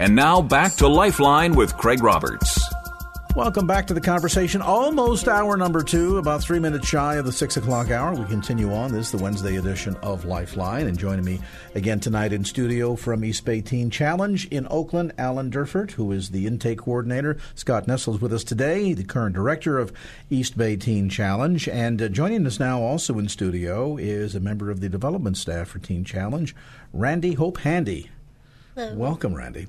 And now back to Lifeline with Craig Roberts. Welcome back to the conversation. Almost hour number two, about three minutes shy of the six o'clock hour. We continue on. This is the Wednesday edition of Lifeline. And joining me again tonight in studio from East Bay Teen Challenge in Oakland, Alan Durfort, who is the intake coordinator. Scott Nestle's with us today, the current director of East Bay Teen Challenge. And uh, joining us now also in studio is a member of the development staff for Teen Challenge, Randy Hope Handy. Hello. Welcome, Randy.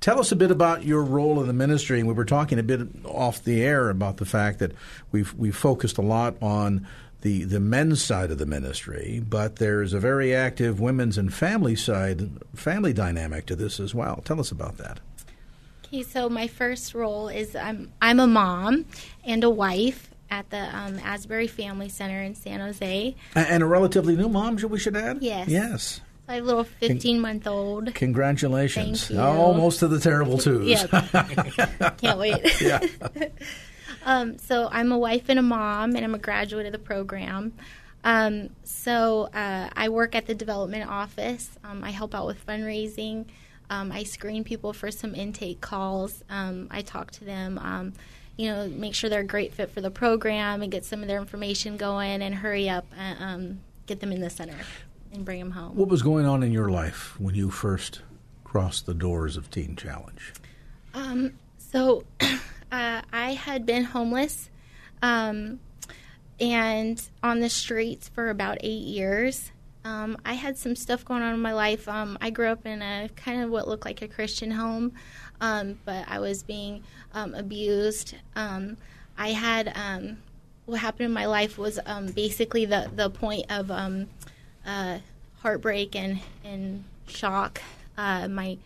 Tell us a bit about your role in the ministry. And we were talking a bit off the air about the fact that we've we focused a lot on the the men's side of the ministry, but there's a very active women's and family side, family dynamic to this as well. Tell us about that. Okay, so my first role is I'm I'm a mom and a wife at the um, Asbury Family Center in San Jose. And a relatively new mom, should we should add? Yes. Yes. A little 15 month old. Congratulations. Almost to the terrible twos. Yeah, can't wait. yeah. Um, so I'm a wife and a mom, and I'm a graduate of the program. Um, so uh, I work at the development office. Um, I help out with fundraising. Um, I screen people for some intake calls. Um, I talk to them. Um, you know, make sure they're a great fit for the program and get some of their information going and hurry up and um, get them in the center and bring them home. What was going on in your life when you first crossed the doors of Teen Challenge? Um, so uh, I had been homeless um, and on the streets for about eight years. Um, I had some stuff going on in my life. Um, I grew up in a kind of what looked like a Christian home, um, but I was being um, abused. Um, I had um, what happened in my life was um, basically the the point of um, uh, heartbreak and and shock. Uh, my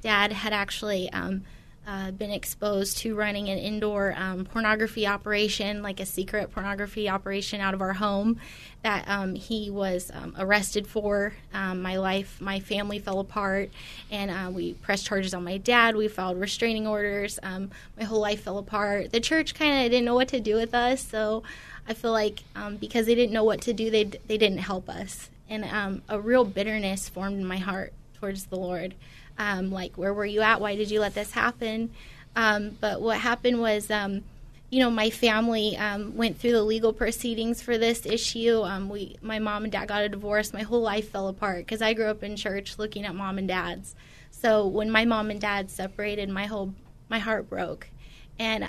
dad had actually um, uh, been exposed to running an indoor um, pornography operation, like a secret pornography operation out of our home that um, he was um, arrested for. Um, my life, my family fell apart, and uh, we pressed charges on my dad. We filed restraining orders. Um, my whole life fell apart. The church kind of didn't know what to do with us, so I feel like because they didn't know what to do, they they didn't help us, and um, a real bitterness formed in my heart towards the Lord. Um, like, where were you at? Why did you let this happen? Um, but what happened was, um, you know, my family um, went through the legal proceedings for this issue. Um, we, my mom and dad got a divorce. My whole life fell apart because I grew up in church looking at mom and dads. So when my mom and dad separated, my whole my heart broke, and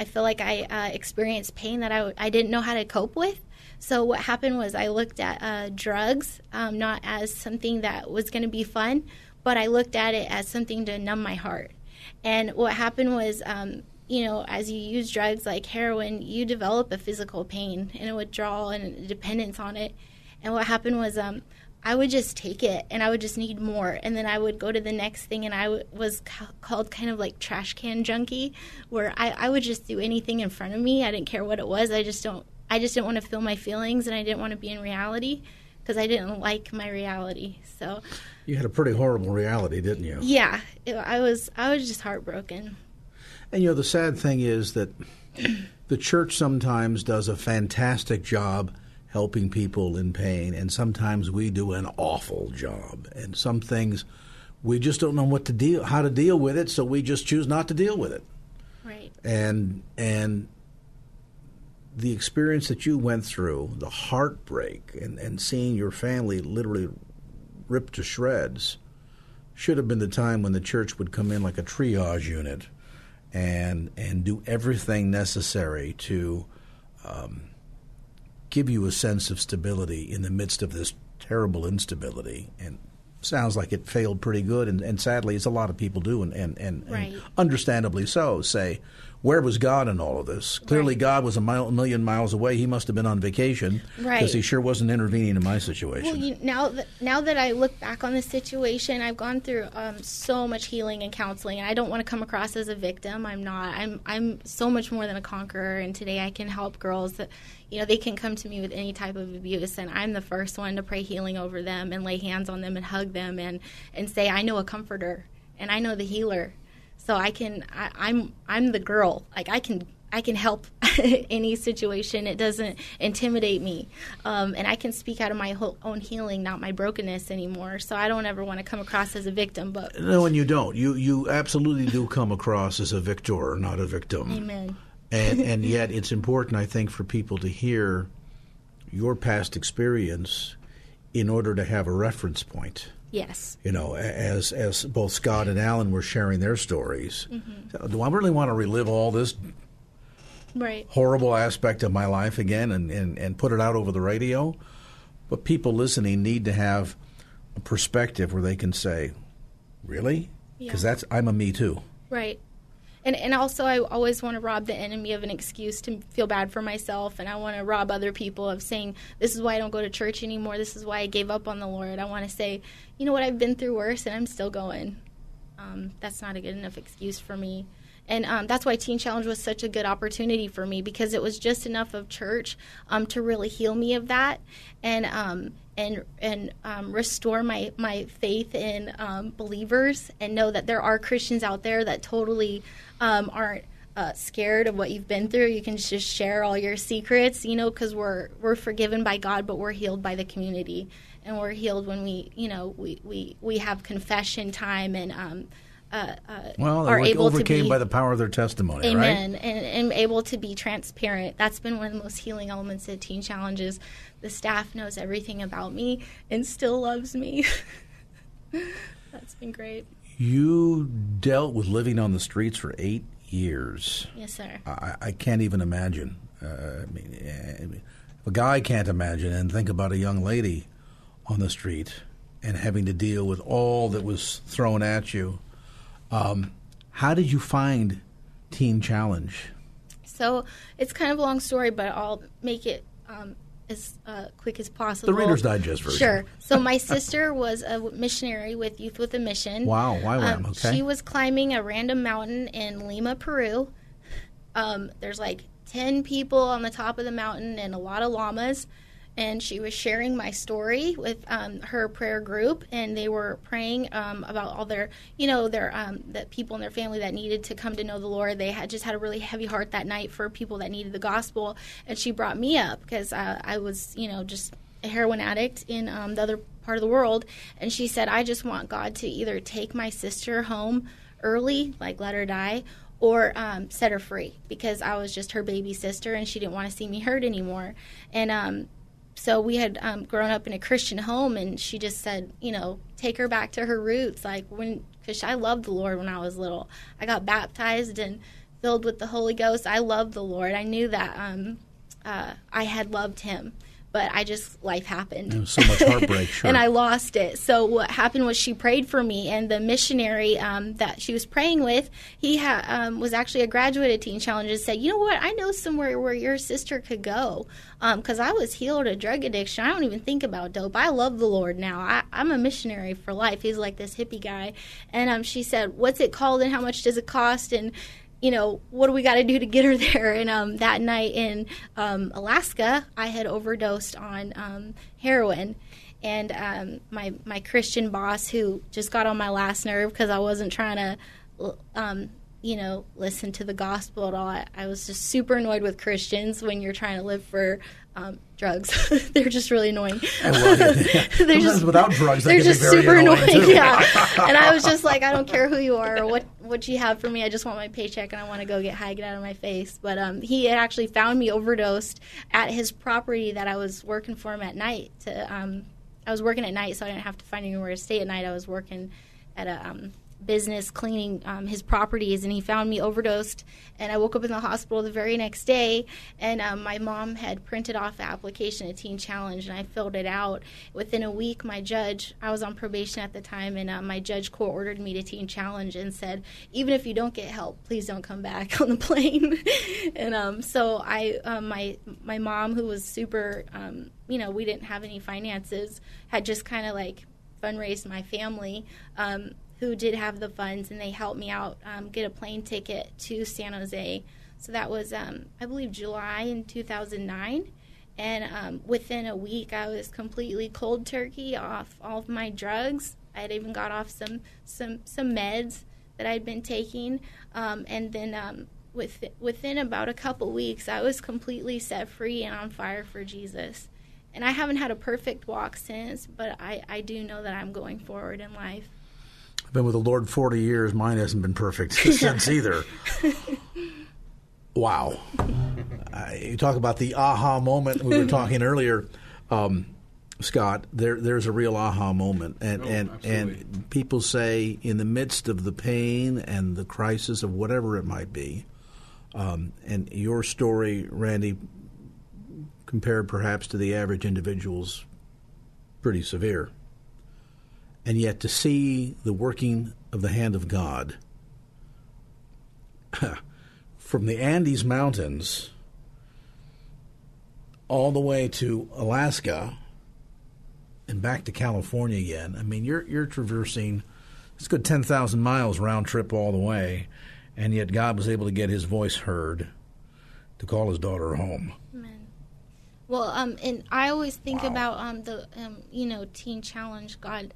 I feel like I uh, experienced pain that I, I didn't know how to cope with. So what happened was I looked at uh, drugs um, not as something that was going to be fun, but I looked at it as something to numb my heart. And what happened was, um, you know, as you use drugs like heroin, you develop a physical pain and a withdrawal and a dependence on it. And what happened was, um, I would just take it and I would just need more. And then I would go to the next thing and I w- was ca- called kind of like trash can junkie, where I, I would just do anything in front of me. I didn't care what it was. I just don't, I just didn't want to feel my feelings and I didn't want to be in reality because I didn't like my reality. So, You had a pretty horrible reality, didn't you? yeah, it, I was, I was just heartbroken. And you know, the sad thing is that the church sometimes does a fantastic job helping people in pain, and sometimes we do an awful job. And some things we just don't know what to deal, how to deal with it, so we just choose not to deal with it. Right. And and the experience that you went through, the heartbreak, and, and seeing your family literally ripped to shreds, should have been the time when the church would come in like a triage unit and and do everything necessary to um, give you a sense of stability in the midst of this terrible instability. And sounds like it failed pretty good. And, and sadly, as a lot of people do, and and, and, Right. and understandably so, say, where was God in all of this? Clearly, Right. God was a mile, million miles away. He must have been on vacation Right. because he sure wasn't intervening in my situation. Well, you, now that now that I look back on the situation, I've gone through um, so much healing and counseling, and I don't want to come across as a victim. I'm not. I'm I'm so much more than a conqueror, and today I can help girls that you know they can come to me with any type of abuse, and I'm the first one to pray healing over them and lay hands on them and hug them and and say I know a comforter and I know the healer, so I can I, I'm I'm the girl. Like I can I can help any situation. It doesn't intimidate me, um, and I can speak out of my own healing, not my brokenness anymore. So I don't ever want to come across as a victim. But no, and you don't. You you absolutely do come across as a victor, not a victim. Amen. and and yet it's important, I think, for people to hear your past experience in order to have a reference point. Yes. You know, as as both Scott and Alan were sharing their stories. Mm-hmm. Do I really want to relive all this Right. horrible aspect of my life again and, and, and put it out over the radio? But people listening need to have a perspective where they can say, "Really?" Because Yeah. that's I'm a me too. Right. And and also I always want to rob the enemy of an excuse to feel bad for myself and I want to rob other people of saying this is why I don't go to church anymore. This is why I gave up on the Lord. I want to say, you know what, I've been through worse and I'm still going. Um, that's not a good enough excuse for me. And um, that's why Teen Challenge was such a good opportunity for me because it was just enough of church um, to really heal me of that and um, and and um, restore my my faith in um, believers and know that there are Christians out there that totally um, aren't uh, scared of what you've been through. You can just share all your secrets, you know, because we're we're forgiven by God, but we're healed by the community, and we're healed when we, you know, we we we have confession time and. Um, uh, uh, Well, are were able overcame to be, by the power of their testimony, right? Amen. And, and able to be transparent. That's been one of the most healing elements of Teen Challenges. The staff knows everything about me and still loves me. That's been great. You dealt with living on the streets for eight years. Yes, sir. I, I can't even imagine. Uh, I mean, eh, I mean, if a guy can't imagine, and think about a young lady on the street and having to deal with all that was thrown at you. Um, how did you find Teen Challenge? So it's kind of a long story, but I'll make it um, as uh, quick as possible. The Reader's Digest version. Sure. So my sister was a missionary with Youth with a Mission. Wow, YWAM, okay. Um, She was climbing a random mountain in Lima, Peru. Um, there's like 10 people on the top of the mountain and a lot of llamas. And she was sharing my story with um, her prayer group, and they were praying um, about all their, you know, their um, the people in their family that needed to come to know the Lord. They had just had a really heavy heart that night for people that needed the gospel, and she brought me up because uh, I was, you know, just a heroin addict in um, the other part of the world, and she said, "I just want God to either take my sister home early, like let her die, or um, set her free because I was just her baby sister and she didn't want to see me hurt anymore." And um, so we had um, grown up in a Christian home, and she just said, you know, take her back to her roots, like when because I loved the Lord when I was little. I got baptized and filled with the Holy Ghost. I loved the Lord. I knew that um, uh, I had loved Him, but I just life happened. Was so much heartbreak, sure. and I lost it. So what happened was she prayed for me, and the missionary um, that she was praying with, he ha- um, was actually a graduate of Teen Challenge, and said, "You know what? I know somewhere where your sister could go, because I was healed of drug addiction. I don't even think about dope. I love the Lord now. I, I'm a missionary for life. He's like this hippie guy." And um, she said, "What's it called, and how much does it cost?" and you know, what do we got to do to get her there? And um, that night in um, Alaska, I had overdosed on um, heroin. And um, my my Christian boss, who just got on my last nerve because I wasn't trying to, um, you know, listen to the gospel at all. I, I was just super annoyed with Christians when you're trying to live for um, drugs. they're just really annoying. they're just without drugs, they they're just super annoying, annoying. Yeah, and I was just like, I don't care who you are or what what you have for me. I just want my paycheck and I want to go get high, get out of my face. But um, he had actually found me overdosed at his property that I was working for him at night. To um, I was working at night, so I didn't have to find anywhere to stay at night. I was working at a um, business cleaning um, his properties, and he found me overdosed. And I woke up in the hospital the very next day, and um, my mom had printed off the application at Teen Challenge, and I filled it out. Within a week, my judge, I was on probation at the time, and uh, my judge court ordered me to Teen Challenge and said, even if you don't get help, please don't come back on the plane. and um, so I, um, my my mom, who was super, um, you know, we didn't have any finances, had just kind of like fundraised my family. Um, who did have the funds, and they helped me out um, get a plane ticket to San Jose. So that was, um, I believe, July in 2009. And um, within a week, I was completely cold turkey off all of my drugs. I had even got off some some some meds that I'd been taking, um, and then um, with, within about a couple weeks, I was completely set free and on fire for Jesus. And I haven't had a perfect walk since, but I, I do know that I'm going forward in life. I've been with the Lord 40 years. Mine hasn't been perfect since either. Wow. Uh, you talk about the aha moment. We were talking earlier, um, Scott. There, there's a real aha moment, and Oh, and absolutely. and people say in the midst of the pain and the crisis of whatever it might be, um, and your story, Randy, compared perhaps to the average individual's pretty severe. And yet to see the working of the hand of God from the Andes Mountains all the way to Alaska and back to California again. I mean, you're you're traversing it's a good 10,000 miles round trip all the way, and yet God was able to get his voice heard to call his daughter home. Amen. Well, um, and I always think about um the um you know Teen Challenge. God,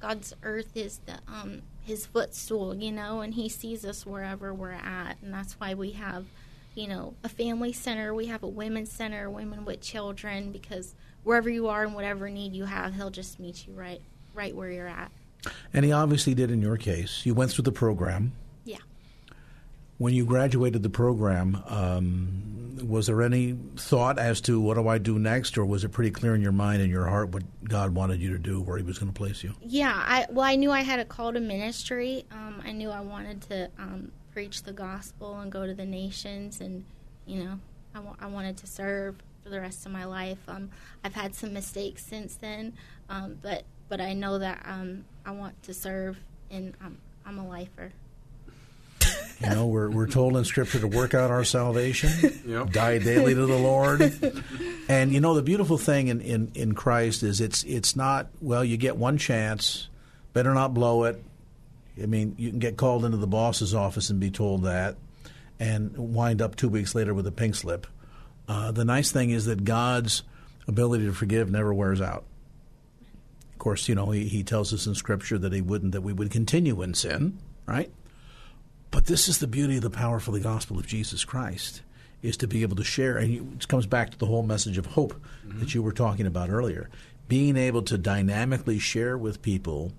God's earth is the um His footstool, you know, and He sees us wherever we're at, and that's why we have, you know, a family center. We have a women's center, women with children, because wherever you are and whatever need you have, He'll just meet you right right where you're at. And he obviously did in your case. You went through the program. When you graduated the program, um, was there any thought as to what do I do next, or was it pretty clear in your mind and your heart what God wanted you to do, where He was going to place you? Yeah, I well, I knew I had a call to ministry. Um, I knew I wanted to um, preach the gospel and go to the nations, and you know, I wanted to serve for the rest of my life. Um, I've had some mistakes since then, um, but but I know that um, I want to serve, and I'm a lifer. You know, we're we're told in Scripture to work out our salvation, Yep. die daily to the Lord. And you know, the beautiful thing in, in, in Christ is it's it's not well. You get one chance, better not blow it. I mean, you can get called into the boss's office and be told that, and wind up two weeks later with a pink slip. Uh, the nice thing is that God's ability to forgive never wears out. Of course, you know he, he tells us in Scripture that he wouldn't that we would continue in sin, right? But this is the beauty of the powerful the gospel of Jesus Christ is to be able to share, and it comes back to the whole message of hope mm-hmm. that you were talking about earlier. Being able to dynamically share with people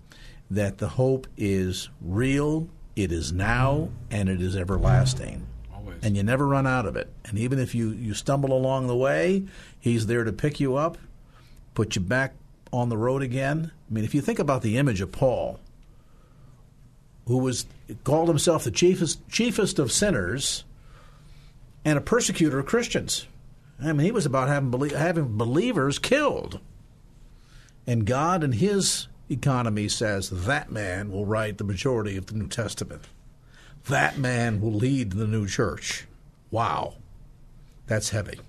that the hope is real, it is now, and it is everlasting. Always. And you never run out of it. And even if you, you stumble along the way, He's there to pick you up, put you back on the road again. I mean, if you think about the image of Paul, who was called himself the chiefest chiefest of sinners and a persecutor of Christians. I mean, he was about having having believers killed. And God and his economy says that man will write the majority of the New Testament. That man will lead the new church. Wow. That's heavy.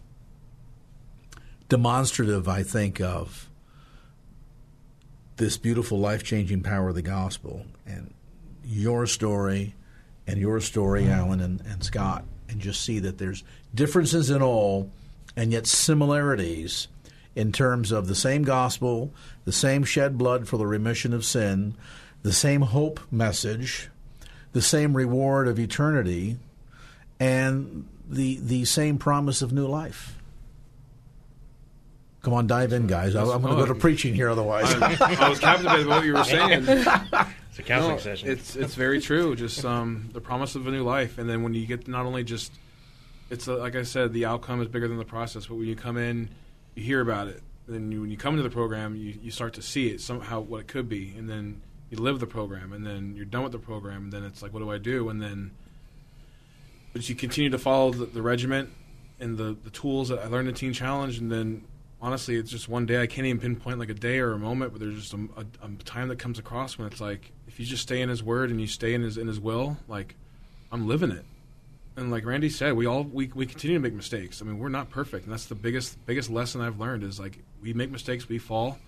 Demonstrative, I think, of this beautiful life changing power of the gospel and your story and your story, mm-hmm. Alan and, and Scott, and just see that there's differences in all and yet similarities in terms of the same gospel, the same shed blood for the remission of sin, the same hope message, the same reward of eternity, and the the same promise of new life. Come on, dive in, guys. I- I'm going to go to preaching here otherwise. I was captivated by what you were saying. It's a counseling No, session. It's it's very true. Just um, the promise of a new life, and then when you get not only just, it's uh like I said, the outcome is bigger than the process. But when you come in, you hear about it. Then you, when you come into the program, you, you start to see it somehow what it could be, and then you live the program, and then you're done with the program, and then it's like, what do I do? And then, but you continue to follow the, the regiment and the the tools that I learned in Teen Challenge, and then honestly, it's just one day. I can't even pinpoint like a day or a moment, but there's just a, a, a time that comes across when it's like, if you just stay in His Word and you stay in His in His will, like I'm living it. And like Randy said, we all we, we continue to make mistakes. I mean, we're not perfect, and that's the biggest biggest lesson I've learned is like we make mistakes, we fall,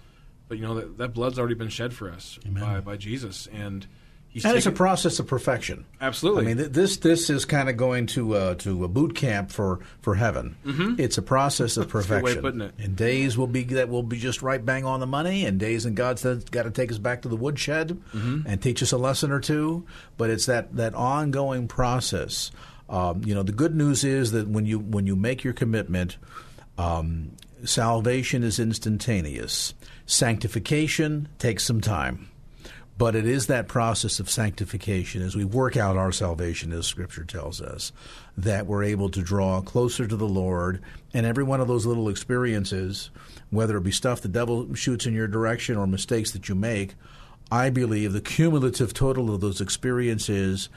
but you know that that blood's already been shed for us by by Jesus, and he's and it's a process of perfection. Absolutely. I mean, th- this this is kind of going to uh, to a boot camp for for heaven. It's a process of Mm-hmm. Good way perfection. of putting it. And days will be that will be just right bang on the money, and days and God's got to take us back to the woodshed Mm-hmm. and teach us a lesson or two. But it's that that ongoing process. Um, you know, the good news is that when you when you make your commitment. Um, salvation is instantaneous. Sanctification takes some time. But it is that process of sanctification as we work out our salvation, as Scripture tells us, that we're able to draw closer to the Lord. And every one of those little experiences, whether it be stuff the devil shoots in your direction or mistakes that you make, I believe the cumulative total of those experiences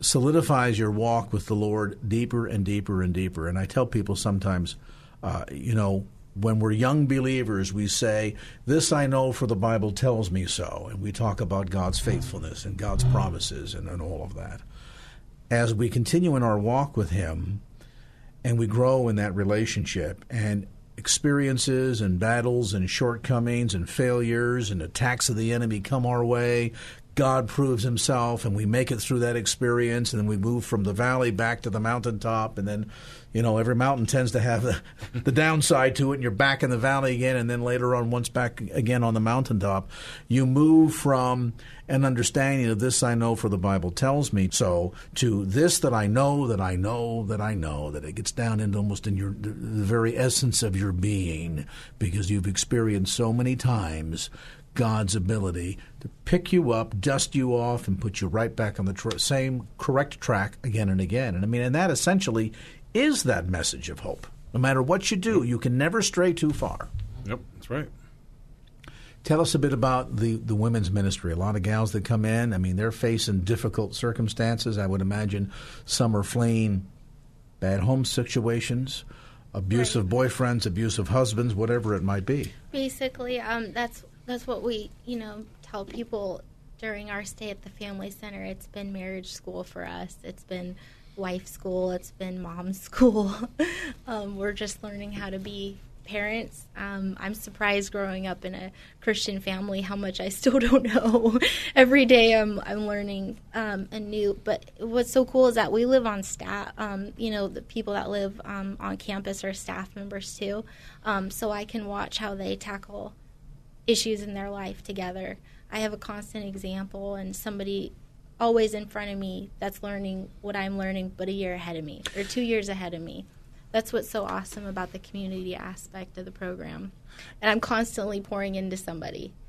solidifies your walk with the Lord deeper and deeper and deeper. And I tell people sometimes, uh, you know, when we're young believers, we say, This I know, for the Bible tells me so. And we talk about God's faithfulness and God's promises and, and all of that. As we continue in our walk with Him and we grow in that relationship, and experiences and battles and shortcomings and failures and attacks of the enemy come our way, God proves himself and we make it through that experience and then we move from the valley back to the mountaintop and then you know every mountain tends to have the, the downside to it and you're back in the valley again and then later on once back again on the mountaintop. You move from an understanding of this I know for the Bible tells me so to this that I know that I know that I know that it gets down into almost in your the very essence of your being because you've experienced so many times God's ability to pick you up, dust you off, and put you right back on the tr- same correct track again and again. And I mean, and that essentially is that message of hope. No matter what you do, you can never stray too far. Yep, that's right. Tell us a bit about the, the women's ministry. A lot of gals that come in, I mean, they're facing difficult circumstances. I would imagine some are fleeing bad home situations, abusive boyfriends, abusive husbands, whatever it might be. Basically, um, that's that's what we you know tell people during our stay at the family center. It's been marriage school for us. It's been wife school. It's been mom school. um, we're just learning how to be parents. Um, I'm surprised growing up in a Christian family how much I still don't know. Every day I'm I'm learning um, anew. But what's so cool is that we live on staff. Um, you know, the people that live um, on campus are staff members too. Um, so I can watch how they tackle issues in their life together. I have a constant example and somebody always in front of me that's learning what I'm learning, but a year ahead of me or two years ahead of me. That's what's so awesome about the community aspect of the program. And I'm constantly pouring into somebody.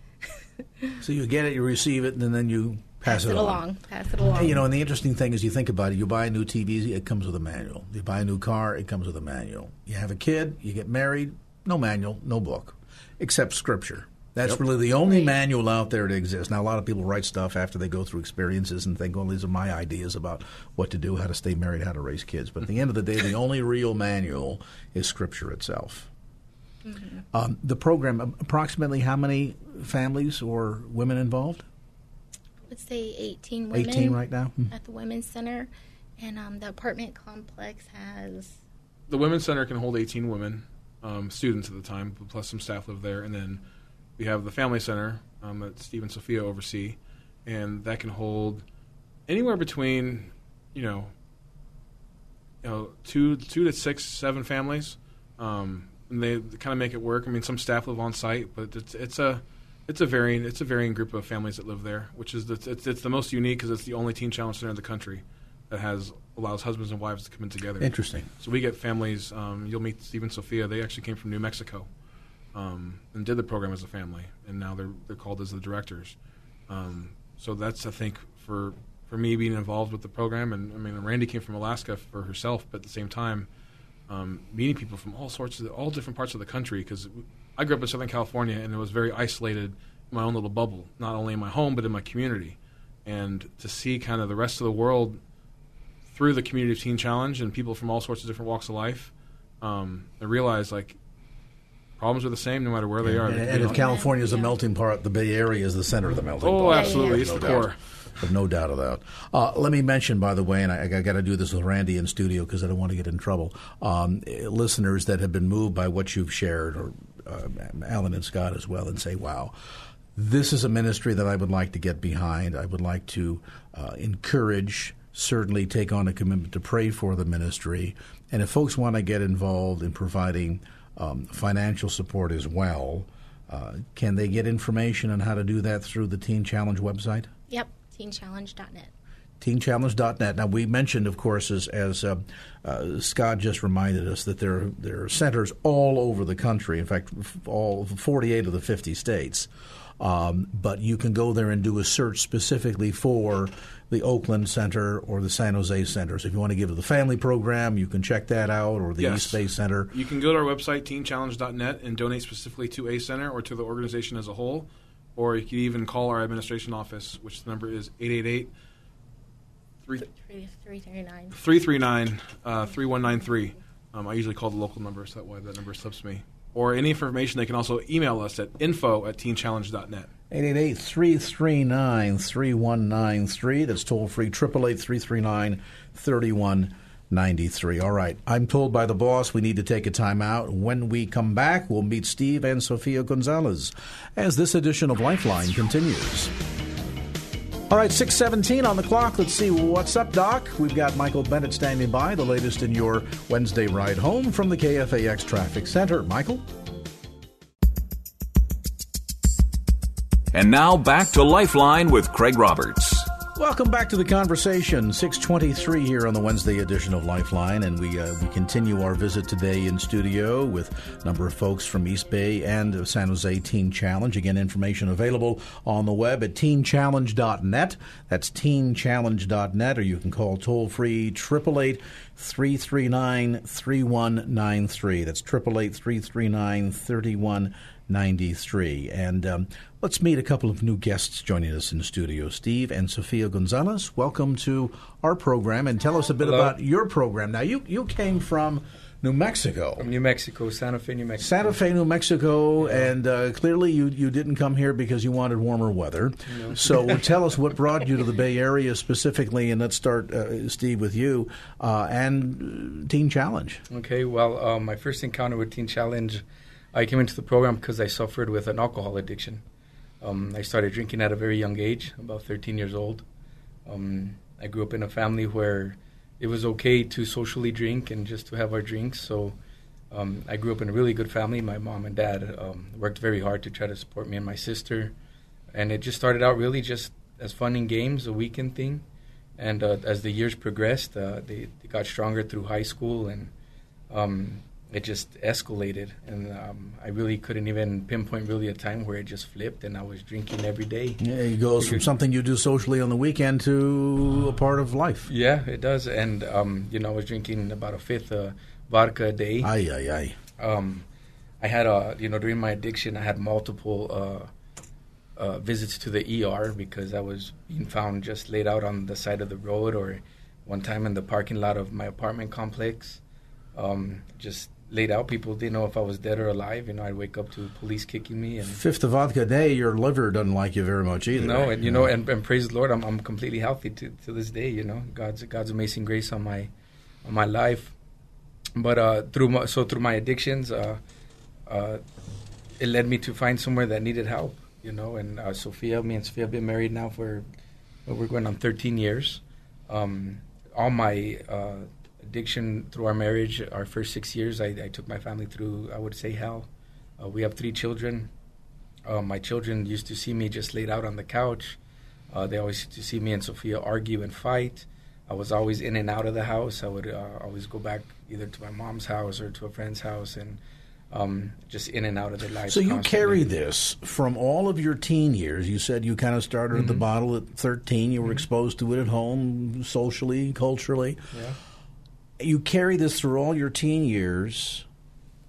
So you get it, you receive it, and then you pass, Pass it along. Pass it along. You know, and the interesting thing is, you think about it. You buy a new TV, it comes with a manual. You buy a new car, it comes with a manual. You have a kid, you get married, no manual, no book, except Scripture. That's really the only manual out there that exists. Now, a lot of people write stuff after they go through experiences and think, well, these are my ideas about what to do, how to stay married, how to raise kids. But at the end of the day, the only real manual is Scripture itself. Um, the program, approximately how many families or women involved? I would say 18 women 18 right now? Hmm. at the Women's Center. And um, the apartment complex has The Women's Center can hold 18 women, um, students at the time, plus some staff live there. And then we have the Family Center um, that Steve and Sophia oversee, and that can hold anywhere between, you know, you know, two two to six, seven families. Um, and they kind of make it work. I mean, some staff live on site, but it's it's a it's a varying it's a varying group of families that live there, which is the, it's it's the most unique because it's the only teen challenge center in the country that has allows husbands and wives to come in together. Interesting. So we get families. Um, you'll meet Steve and Sophia. They actually came from New Mexico um, and did the program as a family, and now they're they're called as the directors. Um, so that's I think for for me being involved with the program, and I mean Randy came from Alaska for herself, but at the same time, um, meeting people from all sorts of all different parts of the country because I grew up in Southern California and it was very isolated my own little bubble, not only in my home but in my community, and to see kind of the rest of the world through the community of Teen Challenge and people from all sorts of different walks of life, um, and realize like problems are the same no matter where they are. And, They- and they if California is a melting pot, the Bay Area is the center of the melting oh, pot. absolutely, yeah. it's the No doubt. core. But no doubt of that. Uh, let me mention, by the way, and I, I got to do this with Randy in studio because I don't want to get in trouble. Um, listeners that have been moved by what you've shared, or uh, Alan and Scott as well, and say, "Wow, this is a ministry that I would like to get behind. I would like to uh, encourage." Certainly, take on a commitment to pray for the ministry, and if folks want to get involved in providing um, financial support as well, uh, can they get information on how to do that through the Teen Challenge website? Yep, teenchallenge.net. teenchallenge.net. Now, we mentioned, of course, as, as uh, uh, Scott just reminded us, that there, there are centers all over the country. In fact, f- all 48 of the 50 states. Um, but you can go there and do a search specifically for the Oakland Center or the San Jose Center. So if you want to give to the family program, you can check that out, or the Yes. East Bay Center. You can go to our website, teenchallenge.net, and donate specifically to a center or to the organization as a whole. Or you can even call our administration office, which the number is 888 339. 339 uh, 3193. Um, I usually call the local number, so that way that number slips me. Or any information, they can also email us at info at teenchallenge.net. 888 339 3193. That's toll free, 888 339 3193. All right. I'm told by the boss we need to take a time out. When we come back, we'll meet Steve and Sofia Gonzalez as this edition of Lifeline continues. All right, 617 on the clock. Let's see what's up, Doc. We've got Michael Bennett standing by, the latest in your Wednesday ride home from the KFAX Traffic Center. Michael? And now back to Lifeline with Craig Roberts. Welcome back to the conversation. 623 here on the Wednesday edition of Lifeline, and we uh, we continue our visit today in studio with a number of folks from East Bay and San Jose Teen Challenge. Again, information available on the web at teenchallenge.net. That's teenchallenge.net, or you can call toll free 888 339 3193. That's 888 339 3193. And um, let's meet a couple of new guests joining us in the studio. Steve and Sofia Gonzalez, welcome to our program and tell us a bit Hello. about your program. Now, you, you came from New Mexico. From New Mexico, Santa Fe, New Mexico. Santa Fe, New Mexico, and uh, clearly you, you didn't come here because you wanted warmer weather. So tell us what brought you to the Bay Area specifically, and let's start, uh, Steve, with you uh, and uh, Teen Challenge. Okay, well, uh, my first encounter with Teen Challenge, I came into the program because I suffered with an alcohol addiction. Um, I started drinking at a very young age, about 13 years old. Um, I grew up in a family where it was okay to socially drink and just to have our drinks. So um, I grew up in a really good family. My mom and dad um, worked very hard to try to support me and my sister. And it just started out really just as fun and games, a weekend thing. And uh, as the years progressed, uh, they, they got stronger through high school and um, it just escalated. And um, I really couldn't even pinpoint really a time where it just flipped and I was drinking every day. Yeah, it goes from something you do socially on the weekend to a part of life. Yeah, it does. And, um, you know, I was drinking about a fifth of vodka a day. Ay, ay, ay. um, I had a you know during my addiction I had multiple uh, uh, visits to the ER because I was being found just laid out on the side of the road or one time in the parking lot of my apartment complex, um, just laid out. People didn't know if I was dead or alive. You know, I'd wake up to police kicking me and. Fifth of vodka a day, your liver doesn't like you very much either. No, and you know, and, and praise the Lord, I'm I'm completely healthy to, to this day. You know, God's God's amazing grace on my on my life. But uh, through my, so through my addictions, uh, uh, it led me to find somewhere that needed help. You know, and uh, Sophia, me and Sophia have been married now for well, we're going on 13 years. Um, all my uh, addiction through our marriage, our first six years, I, I took my family through. I would say hell. Uh, we have three children. Uh, my children used to see me just laid out on the couch. Uh, they always used to see me and Sophia argue and fight. I was always in and out of the house. I would uh, always go back either to my mom's house or to a friend's house and um, just in and out of their lives. So you constantly. carry this from all of your teen years. You said you kind of started Mm-hmm. at the bottle at 13. You were exposed to it at home, socially, culturally. Yeah. You carry this through all your teen years.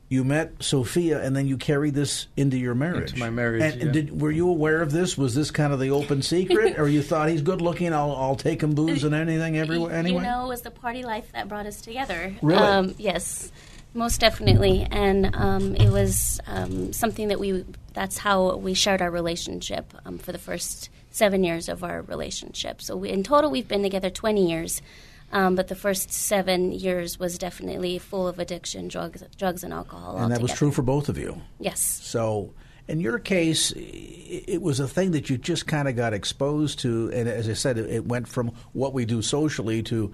you met Sophia, and then you carry this into your marriage. Into my marriage, And, and did, were you aware of this? Was this kind of the open secret, or you thought he's good looking? I'll, I'll take him booze and anything everywhere anyway. You know, it was the party life that brought us together. Really? Um, yes, most definitely. And um, it was um, something that we, that's how we shared our relationship um, for the first seven years of our relationship. So we, in total, we've been together 20 years. Um, but the first seven years was definitely full of addiction, drugs, drugs and alcohol. and that was true for both of you. Yes. So, in your case, it was a thing that you just kind of got exposed to, and as I said, it- it went from what we do socially to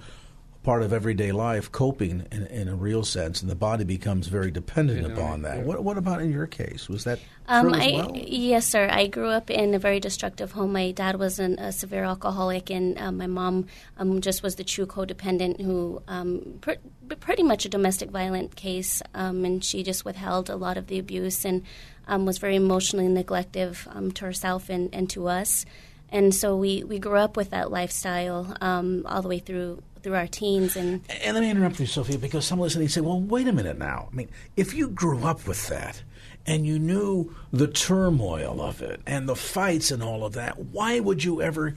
part of everyday life, coping in, in a real sense, and the body becomes very dependent You know, upon that. yeah. What, what about in your case? Was that Um, true as I, well? Yes, sir. I grew up in a very destructive home. My dad was an, a severe alcoholic, and um, my mom um, just was the true codependent who, um, pr- pretty much a domestic violent case, um, and she just withheld a lot of the abuse and um, was very emotionally neglective um, to herself and, and to us. And so we, we grew up with that lifestyle um, all the way through through our teens, and And let me interrupt you, Sophia, because some listening say, well, wait a minute now. I mean, if you grew up with that and you knew the turmoil of it and the fights and all of that, why would you ever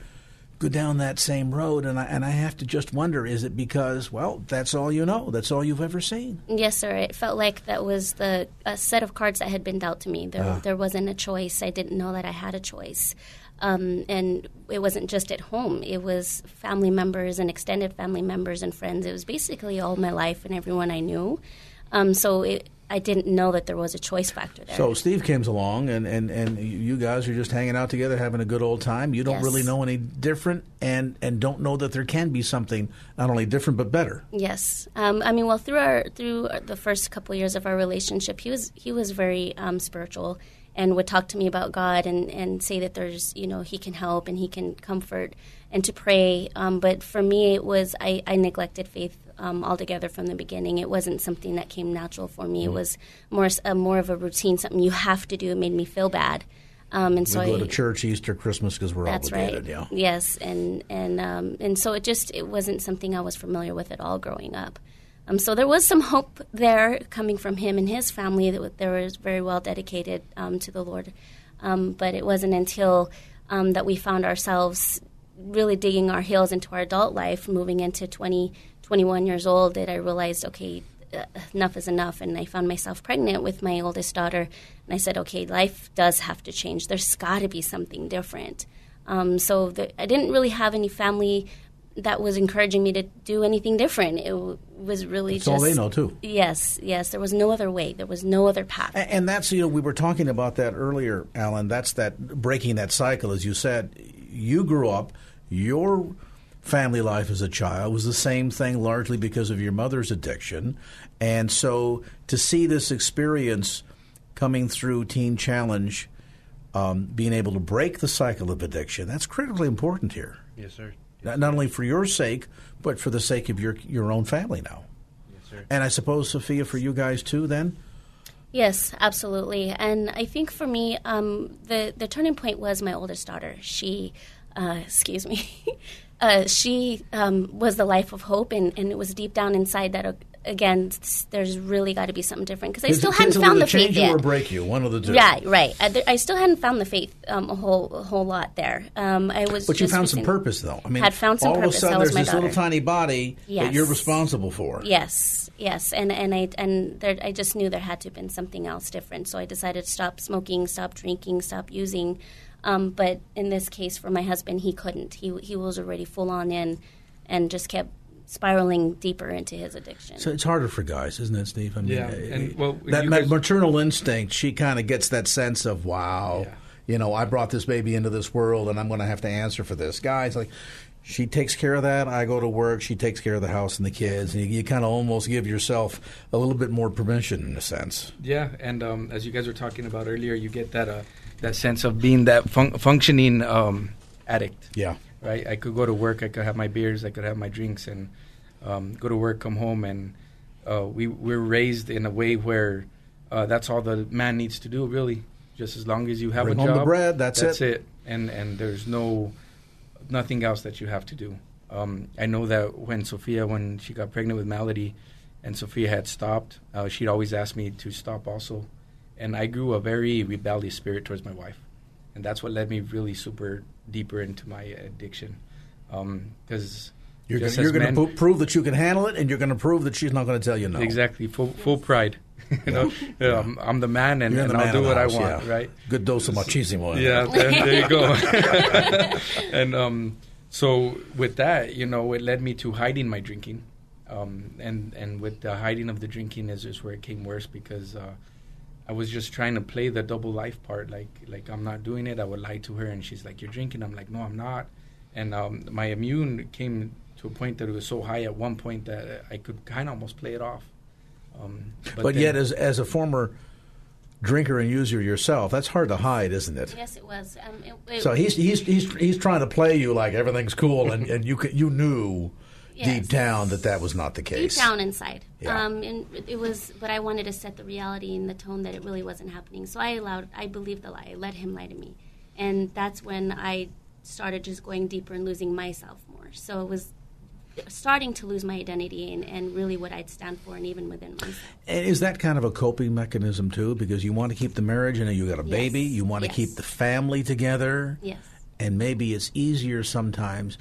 go down that same road? And I, and I have to just wonder is it because, well, that's all you know? That's all you've ever seen? Yes, sir. It felt like that was the a set of cards that had been dealt to me. There, ah. there wasn't a choice. I didn't know that I had a choice. Um, and it wasn't just at home. It was family members and extended family members and friends. It was basically all my life and everyone I knew. Um, so it, I didn't know that there was a choice factor there. So Steve comes along, and, and, and you guys are just hanging out together, having a good old time. You don't Yes. really know any different, and, and don't know that there can be something not only different but better. Yes, um, I mean, well, through our through the first couple years of our relationship, he was he was very um, spiritual and would talk to me about God and, and say that there's you know he can help and he can comfort and to pray. Um, but for me, it was I, I neglected faith um, altogether from the beginning. It wasn't something that came natural for me. It was more more of a routine, something you have to do. It made me feel bad, um, and We so go I, to church, Easter, Christmas because we're that's obligated. right. Yeah. Yes, and and um, and so it just it wasn't something I was familiar with at all growing up. Um, so there was some hope there coming from him and his family that they were very well dedicated um, to the Lord. Um, but it wasn't until um, that we found ourselves really digging our heels into our adult life, moving into 20, 21 years old, that I realized, okay, uh, enough is enough. And I found myself pregnant with my oldest daughter. And I said, okay, life does have to change. There's got to be something different. Um, so the, I didn't really have any family that was encouraging me to do anything different. It w- was really That's just all they know, too. Yes, yes. There was no other way. There was no other path. A- And that's, you know, we were talking about that earlier, Alan. That's that breaking that cycle, as you said. You grew up, your family life as a child was the same thing largely because of your mother's addiction. And so to see this experience coming through Teen Challenge, um, being able to break the cycle of addiction, that's critically important here. Yes, sir. Not, not only for your sake, but for the sake of your, your own family now. Yes, sir. And I suppose, Sophia, for you guys too, then? Yes, absolutely. And I think for me, um, the the turning point was my oldest daughter. She, uh, excuse me, uh, she um, was the life of hope, and, and it was deep down inside that. Uh, again, there's really got to be something different because I still hadn't found the faith yet. change you or break you, one of the two. Yeah, right. I, there- I still hadn't found the faith um, a whole a whole lot there. Um, I was, But you found some purpose, though. I mean, Had found some all purpose. of a sudden, there's this little tiny body that you're responsible for. Yes, yes, and and I and there, I just knew there had to have been something else different. So I decided to stop smoking, stop drinking, stop using. Um, but in this case, for my husband, he couldn't. He he was already full on in, and just kept spiraling deeper into his addiction. So it's harder for guys, isn't it, Steve? I mean, Yeah, uh, and, well, that guys- maternal instinct, she kind of gets that sense of, wow, Yeah. you know, I brought this baby into this world, and I'm going to have to answer for this. Guys, like, she takes care of that. I go to work. She takes care of the house and the kids. And you, you kind of almost give yourself a little bit more permission, in a sense. Yeah, and um, as you guys were talking about earlier, you get that uh, that sense of being that fun- functioning um, addict. Yeah. Right. I could go to work. I could have my beers. I could have my drinks, and um, go to work, come home, and uh, we we're raised in a way where uh, that's all the man needs to do. Really, just as long as you have Bring a home job, the bread, that's that's it. it. And and there's no nothing else that you have to do. Um, I know that when Sophia, when she got pregnant with Melody, and Sophia had stopped. Uh, she'd always asked me to stop also, and I grew a very rebellious spirit towards my wife, and that's what led me really super deeper into my addiction. Because you're gonna, you're going to prove that you can handle it, and you're going to prove that she's not going to tell you no. Exactly, full full pride. you know, yeah. um, I'm the man, and, and I'll do what house, I want. Yeah. Right? Good dose of machismo. Yeah, there, there, you go. and um, so with that, you know, it led me to hiding my drinking, um, and and with the hiding of the drinking is just where it came worse because. Uh, I was just trying to play the double life part, like like I'm not doing it. I would lie to her, and she's like, "You're drinking." I'm like, "No, I'm not." And um, my immune came to a point that it was so high at one point that I could kind of almost play it off. Um, but, but then, yet, as as a former drinker and user yourself, that's hard to hide, isn't it? Yes, it was. Um, it, it, so he's he's he's he's trying to play you like everything's cool, and, and you you knew yes. deep down that that was not the case. Deep down inside, yeah. um, and it was. But I wanted to set the reality and the tone that it really wasn't happening. So I allowed, I believed the lie. I let him lie to me, and that's when I started just going deeper and losing myself more. So it was starting to lose my identity and, and really what I'd stand for, and even within myself. And is that kind of a coping mechanism too? Because you want to keep the marriage, and you got a yes. baby, you want to yes. keep the family together. Yes. And maybe it's easier sometimes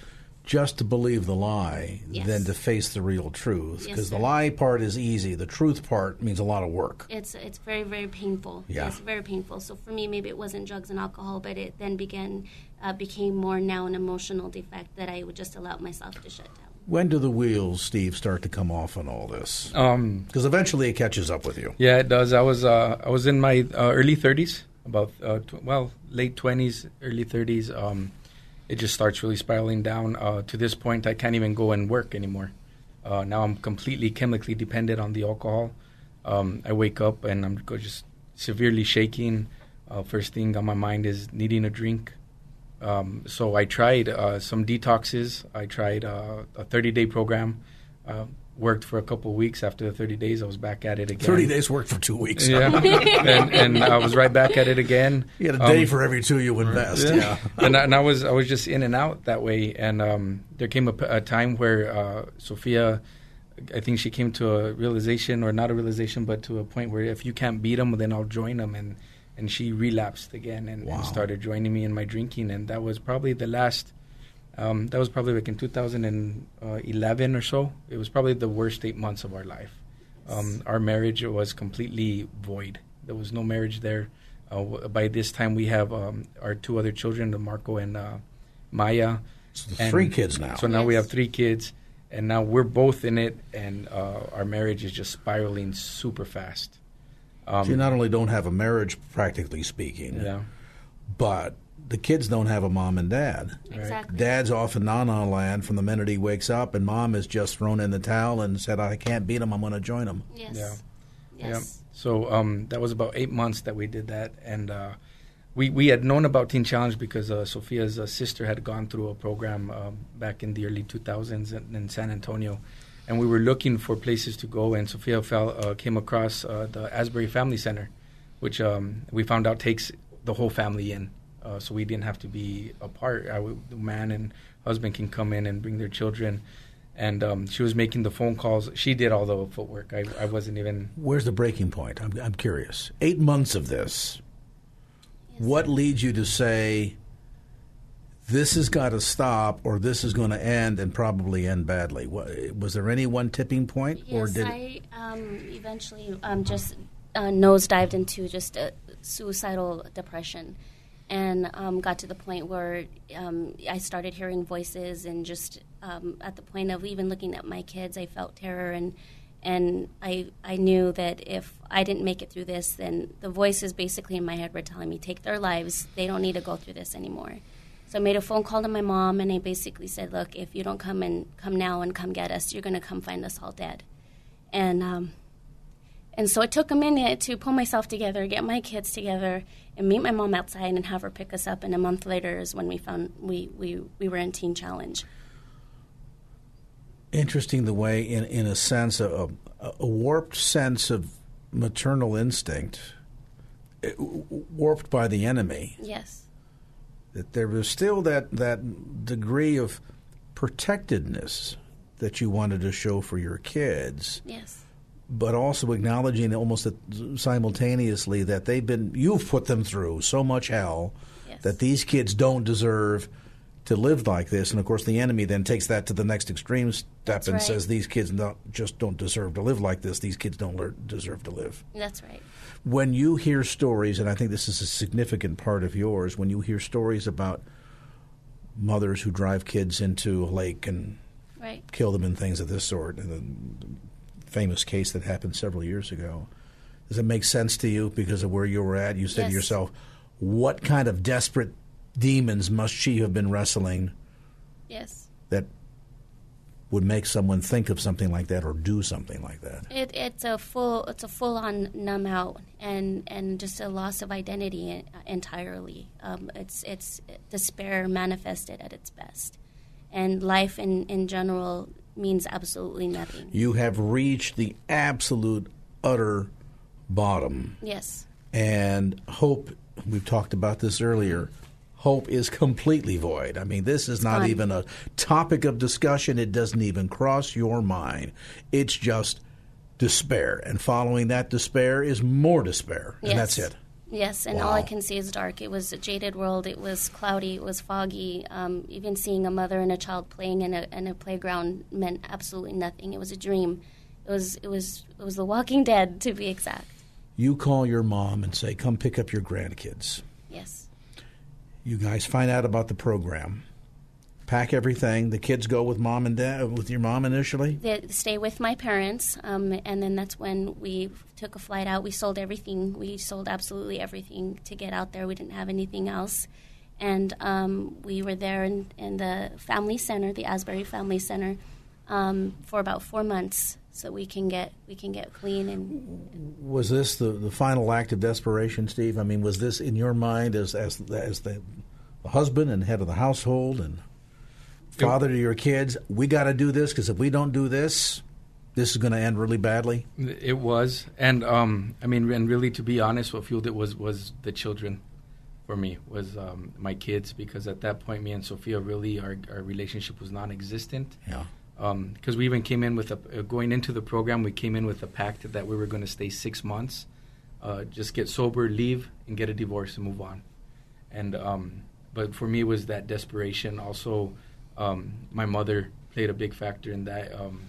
just to believe the lie yes. than to face the real truth because yes, the lie part is easy the truth part means a lot of work it's it's very very painful yeah it's very painful so for me maybe it wasn't drugs and alcohol but it then began uh, became more now an emotional defect that i would just allow myself to shut down when do the wheels, Steve, start to come off on all this? Because um, eventually it catches up with you. Yeah, it does. I was uh, I was in my uh, early 30s, about uh, tw- well late 20s, early 30s. Um, it just starts really spiraling down. Uh, to this point, I can't even go and work anymore. Uh, now I'm completely chemically dependent on the alcohol. Um, I wake up and I'm just severely shaking. Uh, first thing on my mind is needing a drink. Um, so I tried uh, some detoxes. I tried uh, a 30 day program. Worked for a couple of weeks. After the 30 days, I was back at it again. 30 days worked for two weeks. Yeah. and, and, I was right back at it again. You had a day um, for every two you invest. Yeah. yeah. and, I, and, I, was I was just in and out that way. And um, there came a, a, time where uh, Sophia, I think she came to a realization, or not a realization, but to a point where if you can't beat them, then I'll join them. And and she relapsed again and, wow. and, started joining me in my drinking and that was probably the last um, that was probably like in 2011 or so. It was probably the worst eight months of our life. Um, our marriage was completely void. There was no marriage there. Uh, by this time we have um, our two other children marco and uh, maya. So three kids now. so now yes. we have three kids and now we're both in it and uh, our marriage is just spiraling super fast. Um, so you not only don't have a marriage, practically speaking, yeah. but the kids don't have a mom and dad. Exactly. Dad's off in Nana land from the minute he wakes up, and mom has just thrown in the towel and said, "I can't beat him. I'm going to join him." Yes. Yeah. Yes. Yeah. So um, that was about eight months that we did that, and uh, we we had known about Teen Challenge because uh, Sophia's uh, sister had gone through a program um, back in the early 2000s in, in San Antonio and we were looking for places to go. And Sophia fell, uh, came across uh, the Asbury Family Center, which um, we found out takes the whole family in. Uh, so we didn't have to be apart. the man and husband can come in and bring their children. And um, she was making the phone calls. She did all the footwork. I, I wasn't even. Where's the breaking point? I'm, I'm curious. Eight months of this. Yes. What leads you to say, this has got to stop or this is going to end and probably end badly. Was there any one tipping point? Yes, or did I um, eventually um, just uh, nosedived into just a suicidal depression and um, got to the point where um, I started hearing voices and just um, at the point of even looking at my kids, I felt terror and and I I knew that if I didn't make it through this, then the voices basically in my head were telling me, take their lives. They don't need to go through this anymore. So I made a phone call to my mom, and I basically said, "Look, if you don't come and come now and come get us, you're going to come find us all dead." And um, and so it took a minute to pull myself together, get my kids together, and meet my mom outside and have her pick us up. And a month later is when we found we we, we were in Teen Challenge. Interesting the way, in in a sense, a, a warped sense of maternal instinct, eh, warped by the enemy. Yes that there was still that, that degree of protectedness that you wanted to show for your kids. Yes. But also acknowledging almost simultaneously that they've been you've put them through so much hell Yes. that these kids don't deserve to live like this and of course the enemy then takes that to the next extreme step That's and right. says these kids not, just don't deserve to live like this these kids don't lear- deserve to live That's right. when you hear stories, and I think this is a significant part of yours, when you hear stories about mothers who drive kids into a lake and Right. kill them and things of this sort, and famous case that happened several years ago, does it make sense to you because of where you were at? You said to yourself, what kind of desperate demons must she have been wrestling Yes. that would make someone think of something like that or do something like that? It, it's a full it's a full on numb out and, and just a loss of identity entirely. Um, it's it's despair manifested at its best, and life in, in general means absolutely nothing. You have reached the absolute, utter bottom. Yes, And hope, we've talked about this earlier, hope is completely void. I mean, this is not even a topic of discussion. It doesn't even cross your mind. It's just despair. And following that despair is more despair. And that's it. Yes, and all I can see is dark. It was a jaded world. It was cloudy. It was foggy. Um, even seeing a mother and a child playing in a, in a playground meant absolutely nothing. It was a dream. It was it was it was The Walking Dead to be exact. You call your mom and say, come pick up your grandkids. Yes. You guys find out about the program. Pack everything. The kids go with mom and dad, with your mom initially. They stay with my parents, um, and then that's when we took a flight out. We sold everything. We sold absolutely everything to get out there. We didn't have anything else, and um, we were there in, in the family center, the Asbury Family Center, um, for about four months, so we can get we can get clean and Was this the, the final act of desperation, Steve? I mean, was this in your mind as as as the, the husband and head of the household and father to your kids? We got to do this because if we don't do this, this is going to end really badly. It was, and um, I mean, and really, to be honest, what fueled it was was the children. For me, was um, my kids because at that point, me and Sophia really our our relationship was non-existent. Yeah. Because we even came in with a uh, going into the program, we came in with a pact that we were going to stay six months, uh, just get sober, leave, and get a divorce and move on. And um, but for me, it was that desperation. Also, um, my mother played a big factor in that. Um,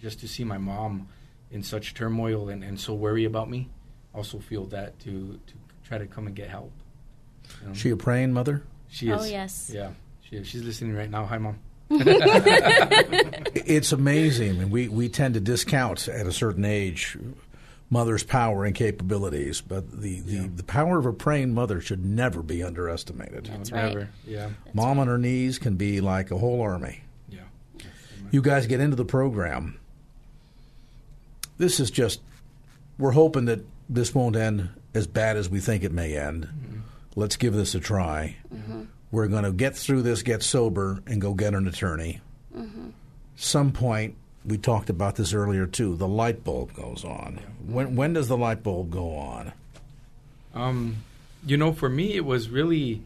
just to see my mom in such turmoil and, and so worry about me, also feel that to to try to come and get help. You know? She a praying mother? She is. Oh, yes. Yeah. She is. She's listening right now. Hi, mom. It's amazing, and we, we tend to discount at a certain age mother's power and capabilities, but the, the, the power of a praying mother should never be underestimated. That's right. Never. Yeah. Mom on her knees can be like a whole army. Yeah. You guys get into the program. This is just, we're hoping that this won't end as bad as we think it may end. Mm-hmm. Let's give this a try. Mm-hmm. We're going to get through this, get sober, and go get an attorney. Mm-hmm. Some point, we talked about this earlier too, the light bulb goes on. When, when does the light bulb go on? Um, you know, for me, it was really,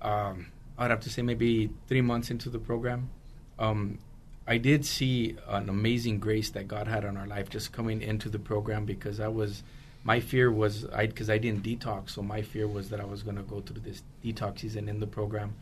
um, I'd have to say maybe three months into the program. Um, I did see an amazing grace that God had on our life just coming into the program because I was, my fear was, I because I didn't detox, so my fear was that I was going to go through this detox season in the program,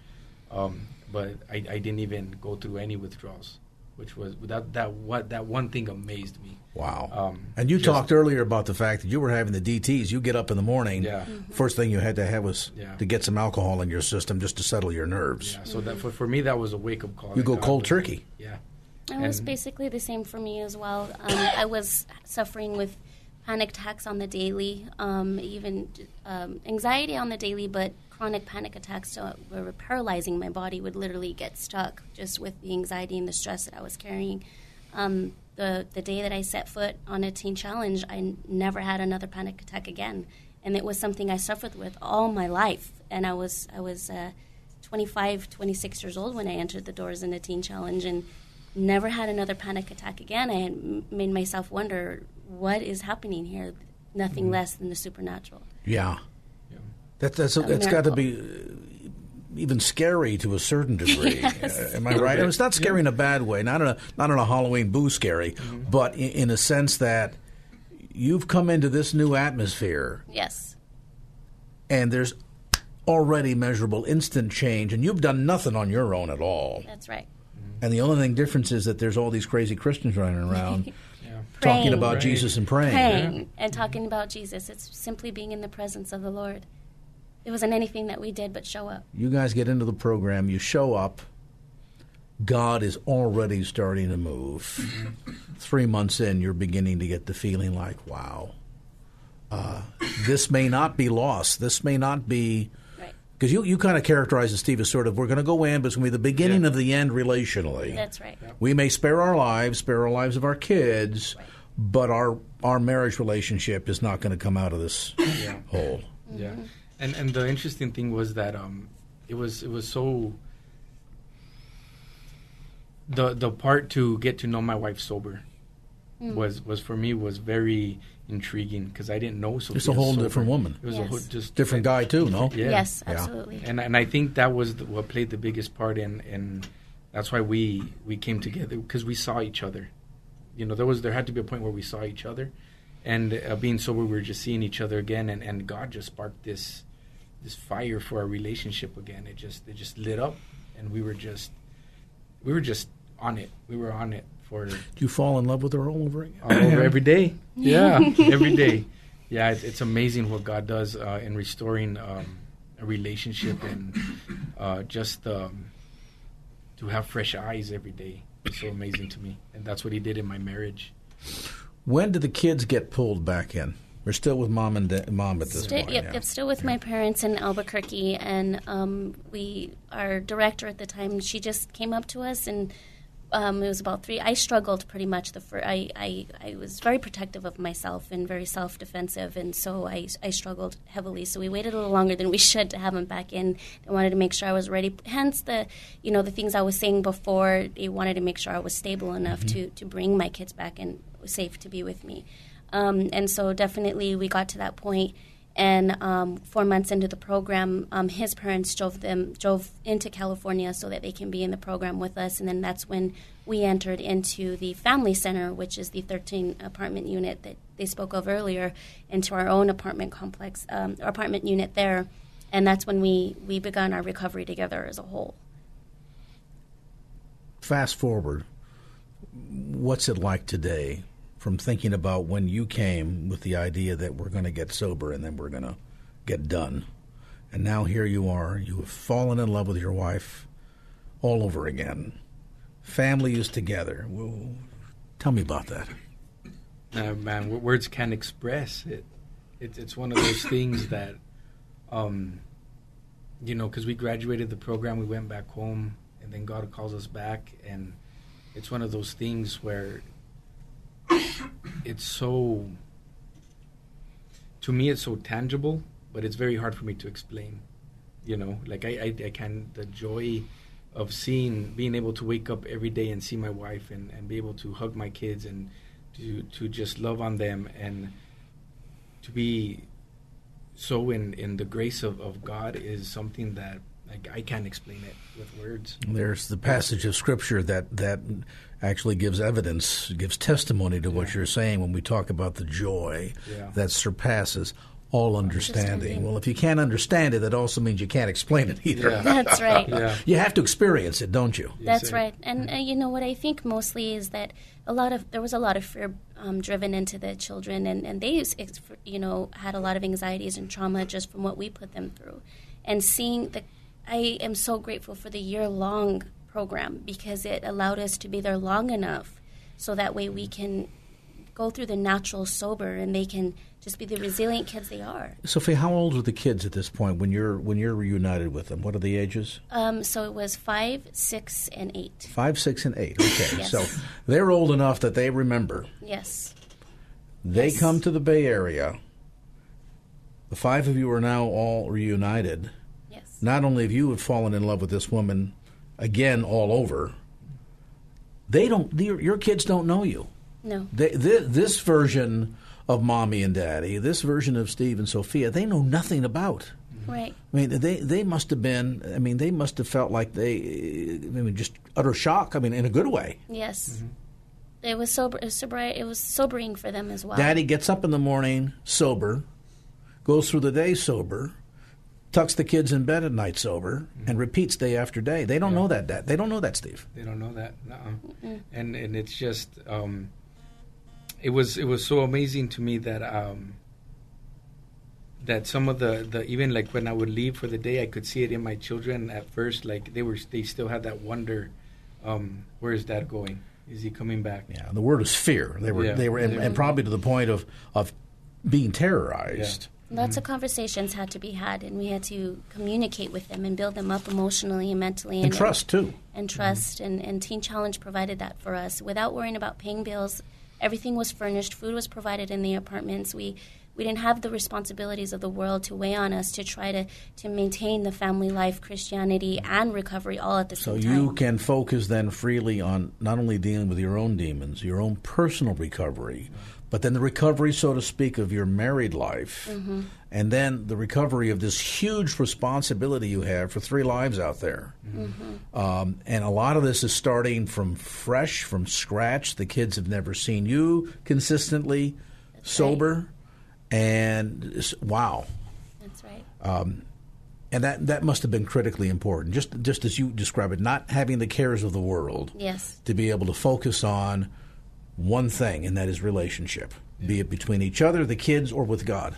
um, but I, I didn't even go through any withdrawals, which was that that what that one thing amazed me. Wow. Um, and you just- talked earlier about the fact that you were having the DTs. You get up in the morning. Yeah. First thing you had to have was Yeah. to get some alcohol in your system just to settle your nerves. Yeah, so that for, for me that was a wake up call. You that go cold was- turkey. Yeah. It was basically the same for me as well. Um, I was suffering with panic attacks on the daily, um, even um, anxiety on the daily, but chronic panic attacks were paralyzing. My body would literally get stuck just with the anxiety and the stress that I was carrying. Um, the the day that I set foot on a teen challenge, I n- never had another panic attack again, and it was something I suffered with all my life. And I was I was uh, 25, 26 years old when I entered the doors in a teen challenge, and never had another panic attack again. I had made myself wonder what is happening here. Nothing less than the supernatural. Yeah. Yeah. That, that's A it's got to be uh, even scary to a certain degree. Yes. Uh, am I right? It's not scary in a bad way, not in a not in a Halloween boo scary, Mm-hmm. but in, in a sense that you've come into this new atmosphere, Yes. and there's already measurable instant change, and you've done nothing on your own at all. That's right. And the only thing difference is that there's all these crazy Christians running around talking about Right. Jesus and praying. Praying and talking about Jesus. It's simply being in the presence of the Lord. It wasn't anything that we did but show up. You guys get into the program, you show up. God is already starting to move. Three months in, you're beginning to get the feeling like, wow, uh, this may not be lost. This may not be. Right. Because you, you kind of characterize it, Steve, as sort of we're going to go in, but it's going to be the beginning Yeah. of the end relationally. That's right. We may spare our lives, spare our lives of our kids, but our our marriage relationship is not going to come out of this hole. Yeah, and and the interesting thing was that um, it was it was so. The the part to get to know my wife sober, was was for me was very intriguing because I didn't know Sophia. It's a whole sober. different woman. It was a whole just Different guy too, no? Yeah. Yes, Yeah. absolutely. and and I think that was the, what played the biggest part in and that's why we we came together because we saw each other. You know, there was there had to be a point where we saw each other, and uh, being sober, we were just seeing each other again, and, and God just sparked this this fire for our relationship again. It just it just lit up, and we were just we were just on it. We were on it for Do you fall in love with her all over again? all over every day. Yeah, every day. Yeah, it's, it's amazing what God does uh, in restoring um, a relationship and uh, just um, to have fresh eyes every day. It's so amazing to me, and that's what He did in my marriage. When do the kids get pulled back in? We're still with mom and da- mom at this Sti- point. yep, yeah. yep, still with my parents in Albuquerque, and um, we, our director at the time, she just came up to us, and um, it was about three. I struggled pretty much. The fir- I, I, I was very protective of myself and very self defensive, and so I, I struggled heavily. So we waited a little longer than we should to have him back in. I wanted to make sure I was ready. Hence the, you know, the things I was saying before. They wanted to make sure I was stable enough to to bring my kids back and safe to be with me. Um, and so definitely we got to that point and um, four months into the program, um, his parents drove them drove into California so that they can be in the program with us. And then that's when we entered into the family center, which is the 13 apartment unit that they spoke of earlier, into our own apartment complex, um, apartment unit there. And that's when we we begun our recovery together as a whole. Fast forward, what's it like today from thinking about when you came with the idea that we're going to get sober and then we're going to get done? And now here you are, you have fallen in love with your wife all over again. Family is together. Well, tell me about that. Uh, man, words can't express it. it. It's one of those things that, um, you know, because we graduated the program, we went back home, and then God calls us back, and it's one of those things where it's so. To me, it's so tangible, but it's very hard for me to explain. You know, like I, I, I can the joy of seeing, being able to wake up every day and see my wife, and, and be able to hug my kids and to to just love on them and to be so in in the grace of, of God is something that like I can't explain it with words. There's the passage of Scripture that, that actually gives evidence, gives testimony to what Yeah. you're saying when we talk about the joy Yeah. that surpasses all understanding. Understanding. Well, if you can't understand it, that also means you can't explain it either. Yeah. That's right. Yeah. You have to experience it, don't you? That's sir. right. And uh, you know what I think mostly is that a lot of there was a lot of fear um, driven into the children, and and they ex- you know had a lot of anxieties and trauma just from what we put them through, and seeing the. I am so grateful for the year long program because it allowed us to be there long enough so that way we can go through the natural sober and they can just be the resilient kids they are. Sophie, how old are the kids at this point when you're when you're reunited with them? What are the ages? Um, so it was five, six, and eight. Five, six, and eight. Okay, Yes. so they're old enough that they remember. Yes. They Yes. come to the Bay Area. The five of you are now all reunited. Yes. Not only have you fallen in love with this woman again all over, they don't. Your, your kids don't know you. No. They, thi- this version of mommy and daddy, this version of Steve and Sophia, they know nothing about. Right. I mean, they they must have been. I mean, they must have felt like they, I mean, just utter shock. I mean, in a good way. Yes. Mm-hmm. It was sober. It was, sobri- it was sobering for them as well. Daddy gets up in the morning sober, goes through the day sober, tucks the kids in bed at night sober, and repeats day after day. They don't know that. Dad. They don't know that, Steve. They don't know that, nuh-uh. and and it's just um, it was it was so amazing to me that um, that some of the, the even like when I would leave for the day, I could see it in my children at first. Like they were they still had that wonder, um, where is Dad going? Is he coming back? Yeah, the word is fear. They were, Yeah. they were, and, and probably to the point of of being terrorized. Lots of mm. conversations had to be had, and we had to communicate with them and build them up emotionally and mentally. And trust, too. And trust. And, and Teen Challenge provided that for us without worrying about paying bills. Everything was furnished, food was provided in the apartments. We we didn't have the responsibilities of the world to weigh on us to try to, to maintain the family life, Christianity, and recovery all at the So same time. So you can focus then freely on not only dealing with your own demons, your own personal recovery, but then the recovery, so to speak, of your married life, Mm-hmm. and then the recovery of this huge responsibility you have for three lives out there. Mm-hmm. Um, and a lot of this is starting from fresh, from scratch. The kids have never seen you consistently sober, and wow. That's right. And that, that must have been critically important, just just as you describe it, not having the cares of the world, Yes. to be able to focus on one thing, and that is relationship, be it between each other, the kids, or with God.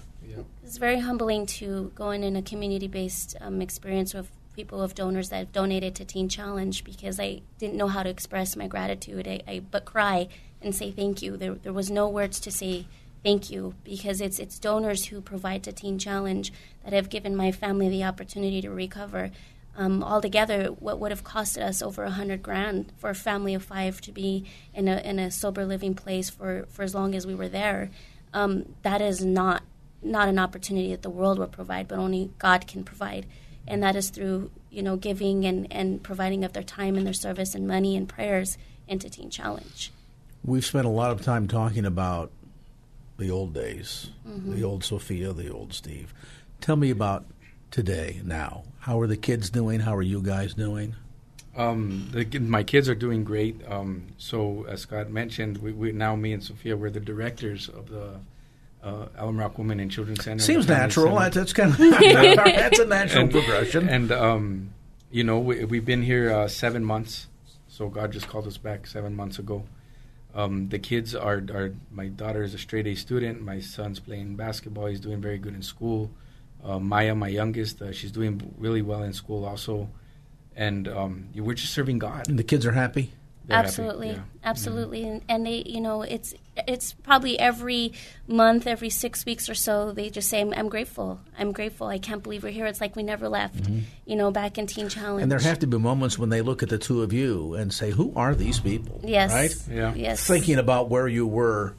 It's very humbling to go in, in a community-based um, experience with people of donors that have donated to Teen Challenge because I didn't know how to express my gratitude. I, I but cry and say thank you. There, there was no words to say thank you because it's it's donors who provide to Teen Challenge that have given my family the opportunity to recover. Um, altogether, what would have costed us over a hundred grand for a family of five to be in a in a sober living place for, for as long as we were there, um, that is not not an opportunity that the world will provide, but only God can provide, and that is through you know giving and, and providing of their time and their service and money and prayers into Teen Challenge. We've spent a lot of time talking about the old days, Mm-hmm. the old Sophia, the old Steve. Tell me about today, now. How are the kids doing? How are you guys doing? Um, the, my kids are doing great. Um, so as Scott mentioned, we, we now me and Sophia we're the directors of the uh, Rock Women and Children's Center. Seems natural. Center. That's, kind of that's a natural and, progression. And um, you know, we, we've been here uh, seven months, so God just called us back seven months ago. Um, the kids are, are my daughter is a straight A student. My son's playing basketball. He's doing very good in school. Uh, Maya, my youngest, uh, she's doing really well in school also. And um, we're just serving God. And the kids are happy. They're happy, absolutely, yeah. absolutely, and, and they, you know, it's it's probably every month, every six weeks or so, they just say, "I'm, I'm grateful. I'm grateful. I can't believe we're here. It's like we never left." You know, back in Teen Challenge. Mm-hmm. And there have to be moments when they look at the two of you and say, "Who are these people?" yes, Right? Yeah. yes. Thinking about where you were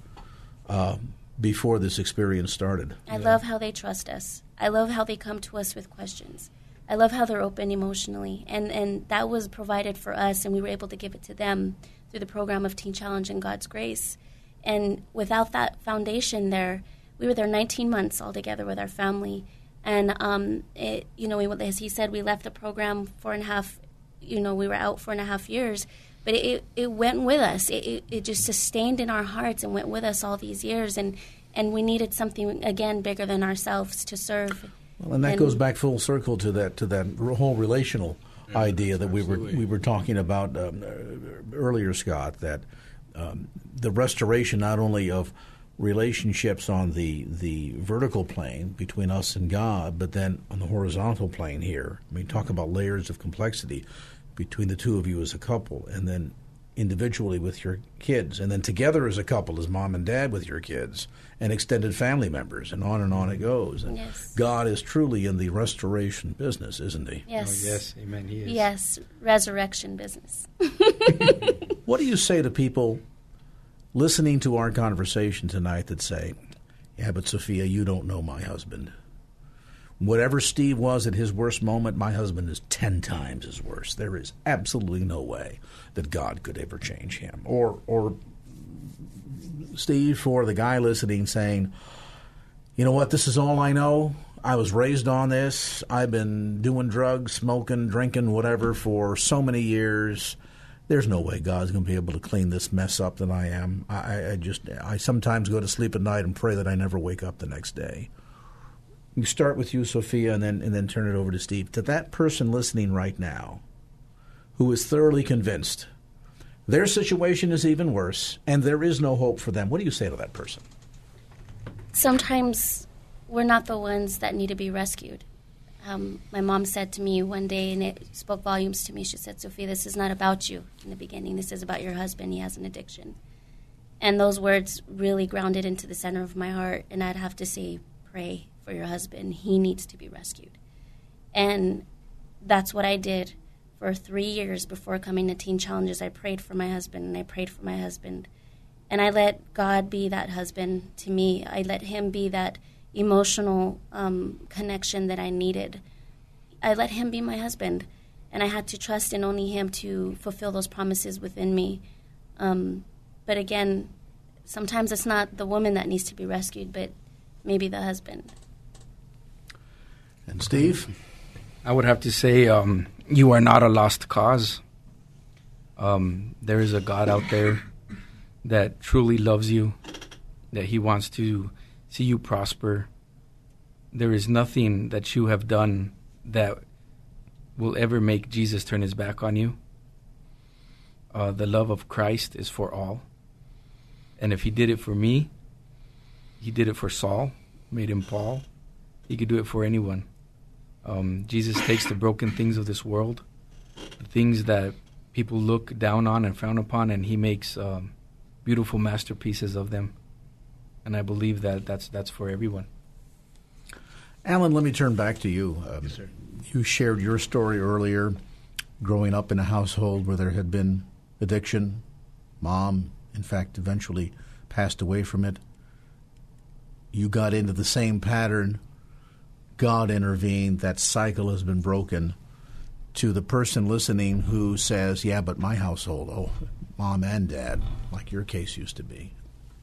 uh, before this experience started. I love how they trust us. I love how they come to us with questions. I love how they're open emotionally, and and that was provided for us, and we were able to give it to them through the program of Teen Challenge and God's grace. And without that foundation, there, we were there 19 months all together with our family, and um, it, you know, we, as he said, we left the program four and a half. You know, we were out four and a half years, but it it went with us. It, it it just sustained in our hearts and went with us all these years, and and we needed something again bigger than ourselves to serve. Well, and that And- goes back full circle to that to that whole relational idea that we were we were talking about um, uh, earlier, Scott. That um, the restoration not only of relationships on the the vertical plane between us and God, but then on the horizontal plane here. I mean, talk about layers of complexity between the two of you as a couple, and then individually with your kids, and then together as a couple, as mom and dad with your kids, and extended family members, and on and on it mm-hmm. goes. And Yes. God is truly in the restoration business, isn't He? Yes. Oh, yes, amen. He is. Yes, resurrection business. What do you say to people listening to our conversation tonight that say, Yeah, but Sophia, you don't know my husband. Whatever Steve was at his worst moment, my husband is 10 times as worse. There is absolutely no way that God could ever change him. Or, or Steve, for the guy listening, saying, You know what, this is all I know. I was raised on this. I've been doing drugs, smoking, drinking, whatever for so many years there's no way God's going to be able to clean this mess up that I am. I, I just, I sometimes go to sleep at night and pray that I never wake up the next day. You start with you, Sophia, and then and then turn it over to Steve. To that person listening right now, who is thoroughly convinced their situation is even worse and there is no hope for them, what do you say to that person? Sometimes we're not the ones that need to be rescued. Um, my mom said to me one day, and it spoke volumes to me. She said, Sophia, this is not about you in the beginning. This is about your husband. He has an addiction. And those words really grounded into the center of my heart. And I'd have to say, pray for your husband. He needs to be rescued. And that's what I did for three years before coming to Teen Challenges. I prayed for my husband, and I prayed for my husband. And I let God be that husband to me. I let Him be that emotional um, connection that I needed. I let him be my husband, and I had to trust in only him to fulfill those promises within me. Um, but again, sometimes it's not the woman that needs to be rescued, but maybe the husband. And Steve? I would have to say um, you are not a lost cause. Um, there is a God out there that truly loves you, that He wants to see you prosper. There is nothing that you have done that will ever make Jesus turn his back on you. Uh, the love of Christ is for all. And if he did it for me, he did it for Saul, made him Paul. He could do it for anyone. Um, Jesus takes the broken things of this world, things that people look down on and frown upon, and he makes um, beautiful masterpieces of them and I believe that that's that's for everyone. Alan, let me turn back to you. Um, yes, sir. You shared your story earlier, growing up in a household where there had been addiction. Mom, in fact, eventually passed away from it. You got into the same pattern. God intervened. That cycle has been broken. To the person listening who says, Yeah, but my household, oh, mom and dad, like your case used to be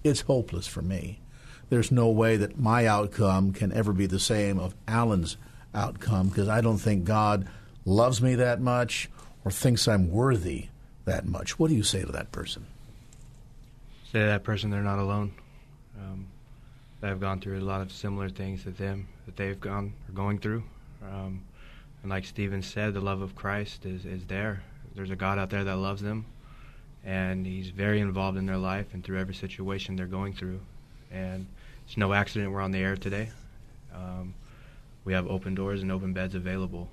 it's hopeless for me. There's no way that my outcome can ever be the same of Alan's outcome because I don't think God loves me that much or thinks I'm worthy that much. What do you say to that person? Say to that person they're not alone. Um, I've gone through a lot of similar things that them that they've gone or going through. Um, and like Stephen said, the love of Christ is, is there. There's a God out there that loves them and he's very involved in their life and through every situation they're going through. And it's no accident we're on the air today. Um, we have open doors and open beds available,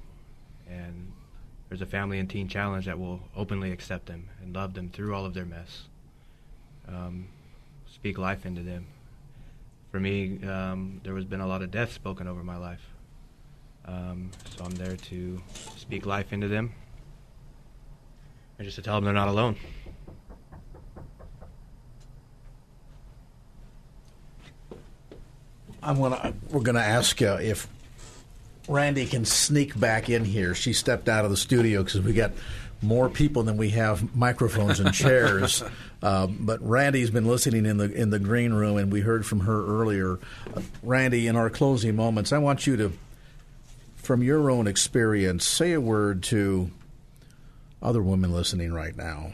and there's a family and teen challenge that will openly accept them and love them through all of their mess. Um, speak life into them. For me, um, there has been a lot of death spoken over my life. Um, so I'm there to speak life into them and just to tell them they're not alone. I'm gonna we're gonna ask uh, if Randy can sneak back in here. She stepped out of the studio because we got more people than we have microphones and chairs. Uh, but Randy's been listening in the in the green room, and we heard from her earlier. Uh, Randy, in our closing moments, I want you to, from your own experience, say a word to other women listening right now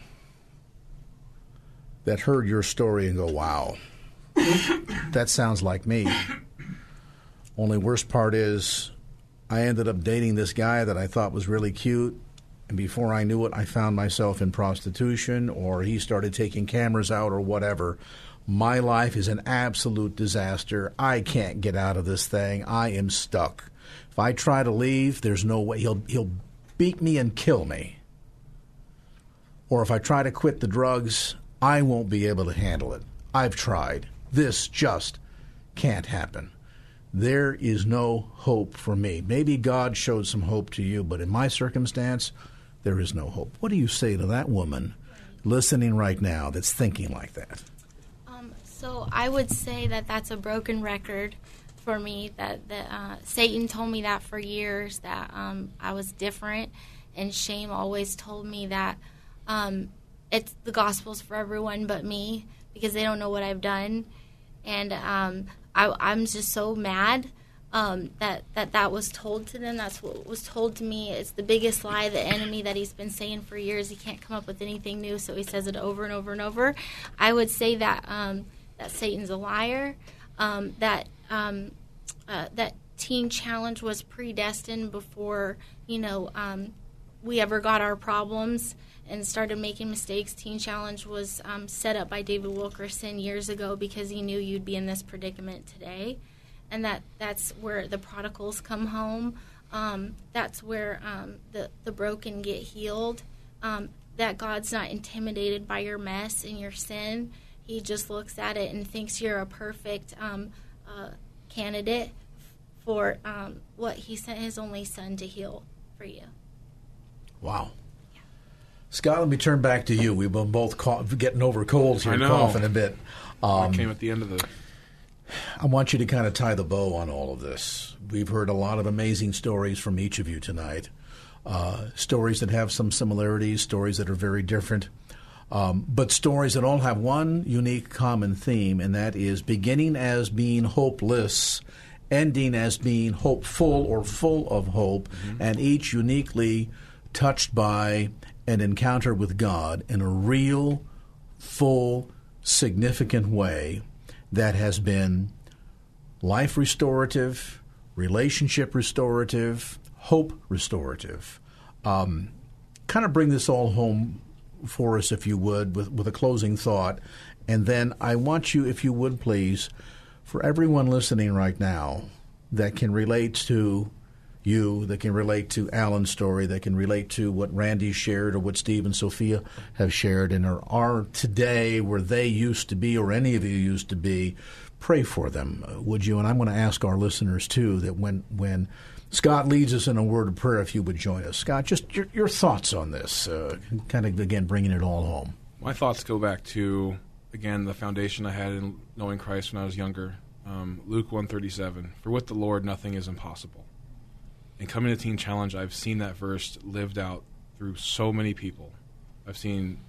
that heard your story and go, "Wow." that sounds like me. Only worst part is I ended up dating this guy that I thought was really cute. And before I knew it, I found myself in prostitution or he started taking cameras out or whatever. My life is an absolute disaster. I can't get out of this thing. I am stuck. If I try to leave, there's no way he'll he'll beat me and kill me. Or if I try to quit the drugs, I won't be able to handle it. I've tried. This just can't happen. There is no hope for me. Maybe God showed some hope to you, but in my circumstance, there is no hope. What do you say to that woman listening right now that's thinking like that? Um, so I would say that that's a broken record for me. That, that uh, Satan told me that for years that um, I was different, and shame always told me that um, it's the gospel's for everyone but me because they don't know what I've done and um, I, am just so mad um, that that that was told to them. That's what was told to me. It's the biggest lie, the enemy that he's been saying for years. He can't come up with anything new, so he says it over and over and over. I would say that um, that Satan's a liar. Um, that um, uh, that teen challenge was predestined before you know um, we ever got our problems and started making mistakes. Teen Challenge was um, set up by David Wilkerson years ago because he knew you'd be in this predicament today and that that's where the prodigals come home. Um, that's where um, the the broken get healed. Um, that God's not intimidated by your mess and your sin. He just looks at it and thinks you're a perfect um, uh, candidate for um, what He sent His only Son to heal for you. Wow. Scott, let me turn back to you. We've been both getting over colds here, coughing a bit. Um, I came at the end of the I want you to kind of tie the bow on all of this. We've heard a lot of amazing stories from each of you tonight. Uh, stories that have some similarities, stories that are very different, um, but stories that all have one unique common theme, and that is beginning as being hopeless, ending as being hopeful or full of hope, mm-hmm. and each uniquely touched by an encounter with God in a real, full, significant way that has been life restorative, relationship restorative, hope restorative. Um, kind of bring this all home for us, if you would, with, with a closing thought. And then I want you, if you would please, for everyone listening right now that can relate to you, that can relate to Alan's story, that can relate to what Randy shared or what Steve and Sophia have shared and are, are today where they used to be or any of you used to be, pray for them, would you? And I'm going to ask our listeners too that when when Scott leads us in a word of prayer, if you would join us, Scott, just your, your thoughts on this, uh, kind of again bringing it all home. My thoughts go back to again the foundation I had in knowing Christ when I was younger. Um, Luke 137, for with the Lord nothing is impossible. And coming to Teen Challenge, I've seen that verse lived out through so many people. I've seen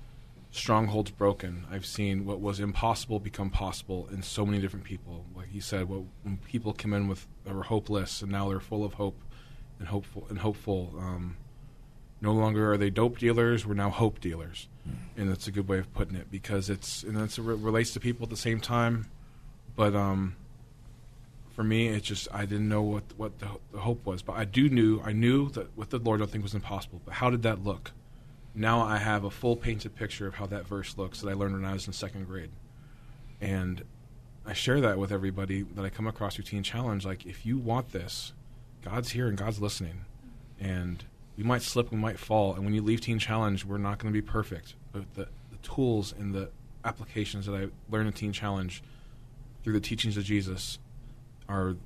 strongholds broken. I've seen what was impossible become possible in so many different people. Like he said, what, when people come in with they were hopeless and now they're full of hope and hopeful and hopeful. Um, no longer are they dope dealers; we're now hope dealers, mm. and that's a good way of putting it because it's and that's it relates to people at the same time. But um, for me, it's just I didn't know what what the, the hope was, but I do knew I knew that with the Lord, nothing was impossible. But how did that look? now I have a full painted picture of how that verse looks that I learned when I was in second grade. And I share that with everybody that I come across Teen Challenge. Like, if you want this, God's here and God's listening. And we might slip, we might fall. And when you leave Teen Challenge, we're not going to be perfect. But the, the tools and the applications that I learned in Teen Challenge through the teachings of Jesus are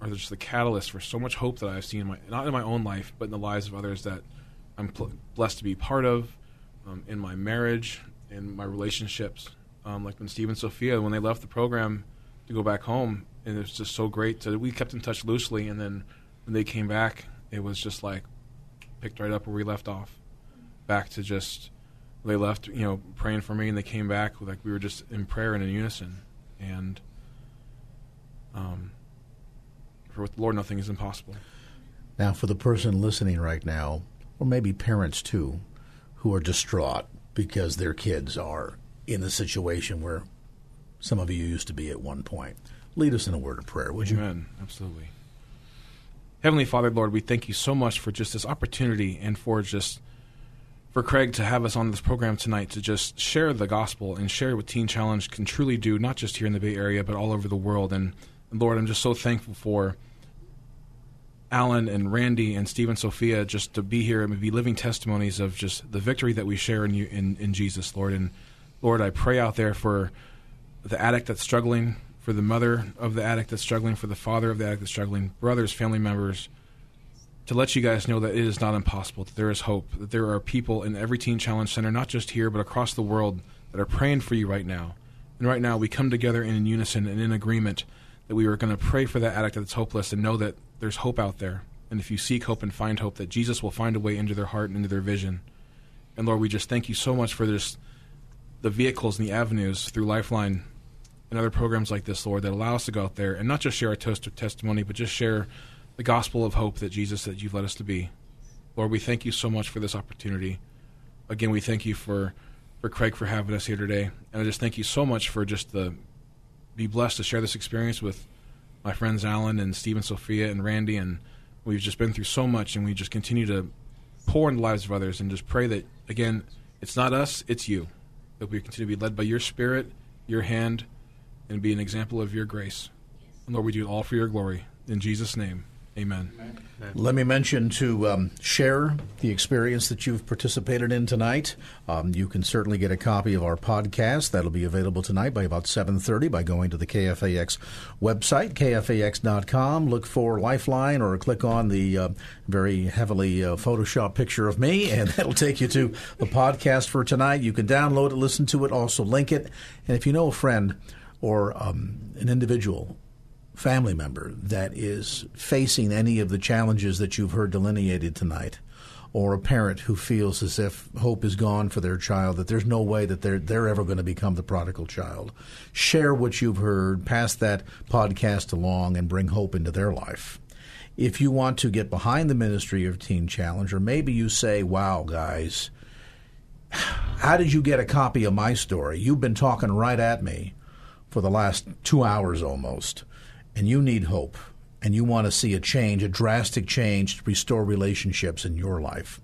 are just the catalyst for so much hope that I've seen in my not in my own life, but in the lives of others that I'm pl- blessed to be part of um, in my marriage, in my relationships. Um, like when Steve and Sophia, when they left the program to go back home, and it was just so great. To, we kept in touch loosely, and then when they came back, it was just like picked right up where we left off, back to just they left, you know, praying for me, and they came back like we were just in prayer and in unison, and um, for with the Lord, nothing is impossible. Now, for the person listening right now, or maybe parents too, who are distraught because their kids are in a situation where some of you used to be at one point. Lead us in a word of prayer, would you? Amen. Absolutely. Heavenly Father, Lord, we thank you so much for just this opportunity and for just for Craig to have us on this program tonight to just share the gospel and share what Teen Challenge can truly do, not just here in the Bay Area, but all over the world. And Lord, I'm just so thankful for Alan and Randy and Steve and Sophia just to be here and be living testimonies of just the victory that we share in you in, in Jesus, Lord. And Lord, I pray out there for the addict that's struggling, for the mother of the addict that's struggling, for the father of the addict that's struggling, brothers, family members, to let you guys know that it is not impossible, that there is hope, that there are people in every Teen Challenge Center, not just here, but across the world, that are praying for you right now. And right now, we come together in unison and in agreement that we are going to pray for that addict that's hopeless and know that there's hope out there. And if you seek hope and find hope, that Jesus will find a way into their heart and into their vision. And Lord, we just thank you so much for this, the vehicles and the avenues through Lifeline and other programs like this, Lord, that allow us to go out there and not just share our toast of testimony, but just share the gospel of hope that Jesus that you've led us to be. Lord, we thank you so much for this opportunity. Again, we thank you for for Craig for having us here today, and I just thank you so much for just the be blessed to share this experience with my friends Alan and Steve and Sophia and Randy, and we've just been through so much, and we just continue to pour in the lives of others, and just pray that again, it's not us, it's you, that we continue to be led by your Spirit, your hand, and be an example of your grace. And Lord, we do it all for your glory. In Jesus' name, Amen. Amen. Let me mention to um, share the experience that you've participated in tonight. Um, you can certainly get a copy of our podcast. That'll be available tonight by about 7.30 by going to the KFAX website, kfax.com. Look for Lifeline or click on the uh, very heavily uh, Photoshop picture of me, and that'll take you to the podcast for tonight. You can download it, listen to it, also link it. And if you know a friend or um, an individual family member that is facing any of the challenges that you've heard delineated tonight, or a parent who feels as if hope is gone for their child, that there's no way that they're they're ever going to become the prodigal child. Share what you've heard, pass that podcast along, and bring hope into their life. If you want to get behind the ministry of Teen Challenge, or maybe you say, "Wow, guys." How did you get a copy of my story? You've been talking right at me for the last two hours almost and you need hope and you want to see a change, a drastic change to restore relationships in your life,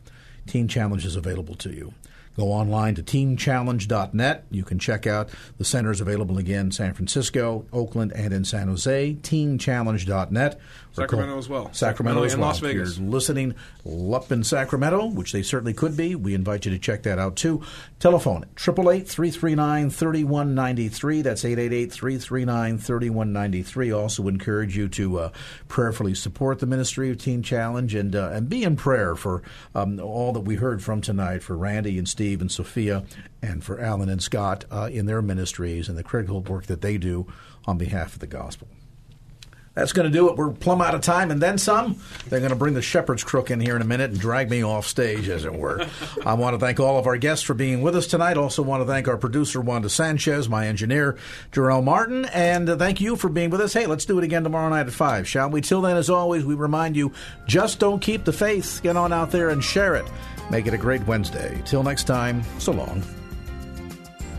Teen Challenge is available to you. Go online to teenchallenge.net. You can check out the centers available again in San Francisco, Oakland, and in San Jose. Teenchallenge.net. Sacramento as well. Sacramento, Sacramento as well. Las Vegas. If you're listening up in Sacramento, which they certainly could be, we invite you to check that out too. Telephone 888-339-3193. That's 888-339-3193. Also encourage you to uh, prayerfully support the ministry of Teen Challenge and uh, and be in prayer for um, all that we heard from tonight for Randy and Steve and Sophia and for Alan and Scott uh, in their ministries and the critical work that they do on behalf of the gospel. That's going to do it. We're plumb out of time and then some. They're going to bring the shepherd's crook in here in a minute and drag me off stage, as it were. I want to thank all of our guests for being with us tonight. Also want to thank our producer, Wanda Sanchez, my engineer, Jarrell Martin, and thank you for being with us. Hey, let's do it again tomorrow night at 5, shall we? Till then, as always, we remind you, just don't keep the faith. Get on out there and share it. Make it a great Wednesday. Till next time, so long.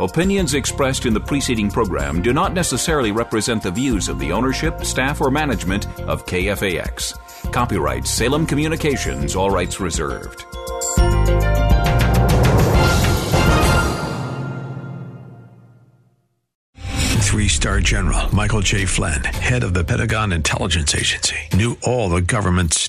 Opinions expressed in the preceding program do not necessarily represent the views of the ownership, staff, or management of KFAX. Copyright Salem Communications, all rights reserved. Three star general Michael J. Flynn, head of the Pentagon Intelligence Agency, knew all the government's